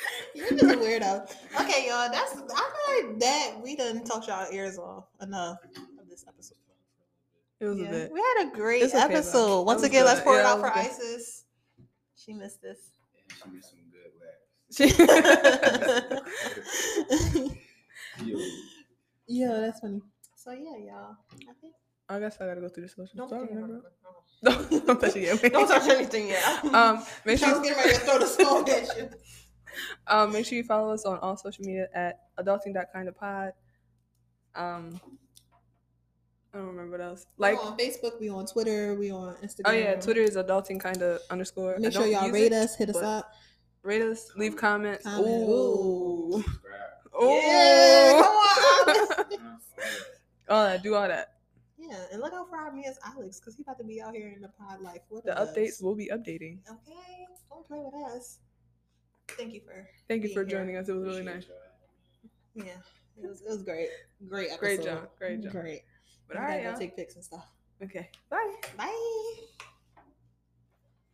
You're just a weirdo. Okay, y'all. That's I feel like that we done talked y'all ears off enough of this episode. It was Yeah. a bit. We had a great okay, episode. That Once was again, let's good. pour it out for was Isis. She missed this. And she missed some good laughs. Yo, yeah, that's funny. So yeah, y'all. I think I guess I gotta go through the socials. don't, Do I touch remember? anything. Don't, don't touch it yet. Don't touch anything yet. Um, make I sure was getting ready to throw the phone at you. Um, make sure you follow us on all social media at adulting.kindofpod. Um, I don't remember what else. Like Like, on Facebook, we on Twitter, we on Instagram. oh yeah, Twitter is adulting kind of underscore. Make sure y'all rate it, us, hit us up. Rate us, leave comments. Comment. Ooh. Subscribe. Ooh. Yeah, come on, Alex. All that. Do all that. Yeah, and look out for our man's Alex because he about to be out here in the pod life. What The updates will be updating. Okay, don't play with us. Thank you for Thank you for here. joining us. It was really nice. Yeah, it was it was great, great episode. Great job. Great job. Great. But We all right, gotta go y'all. take pics and stuff. Okay. Bye. Bye.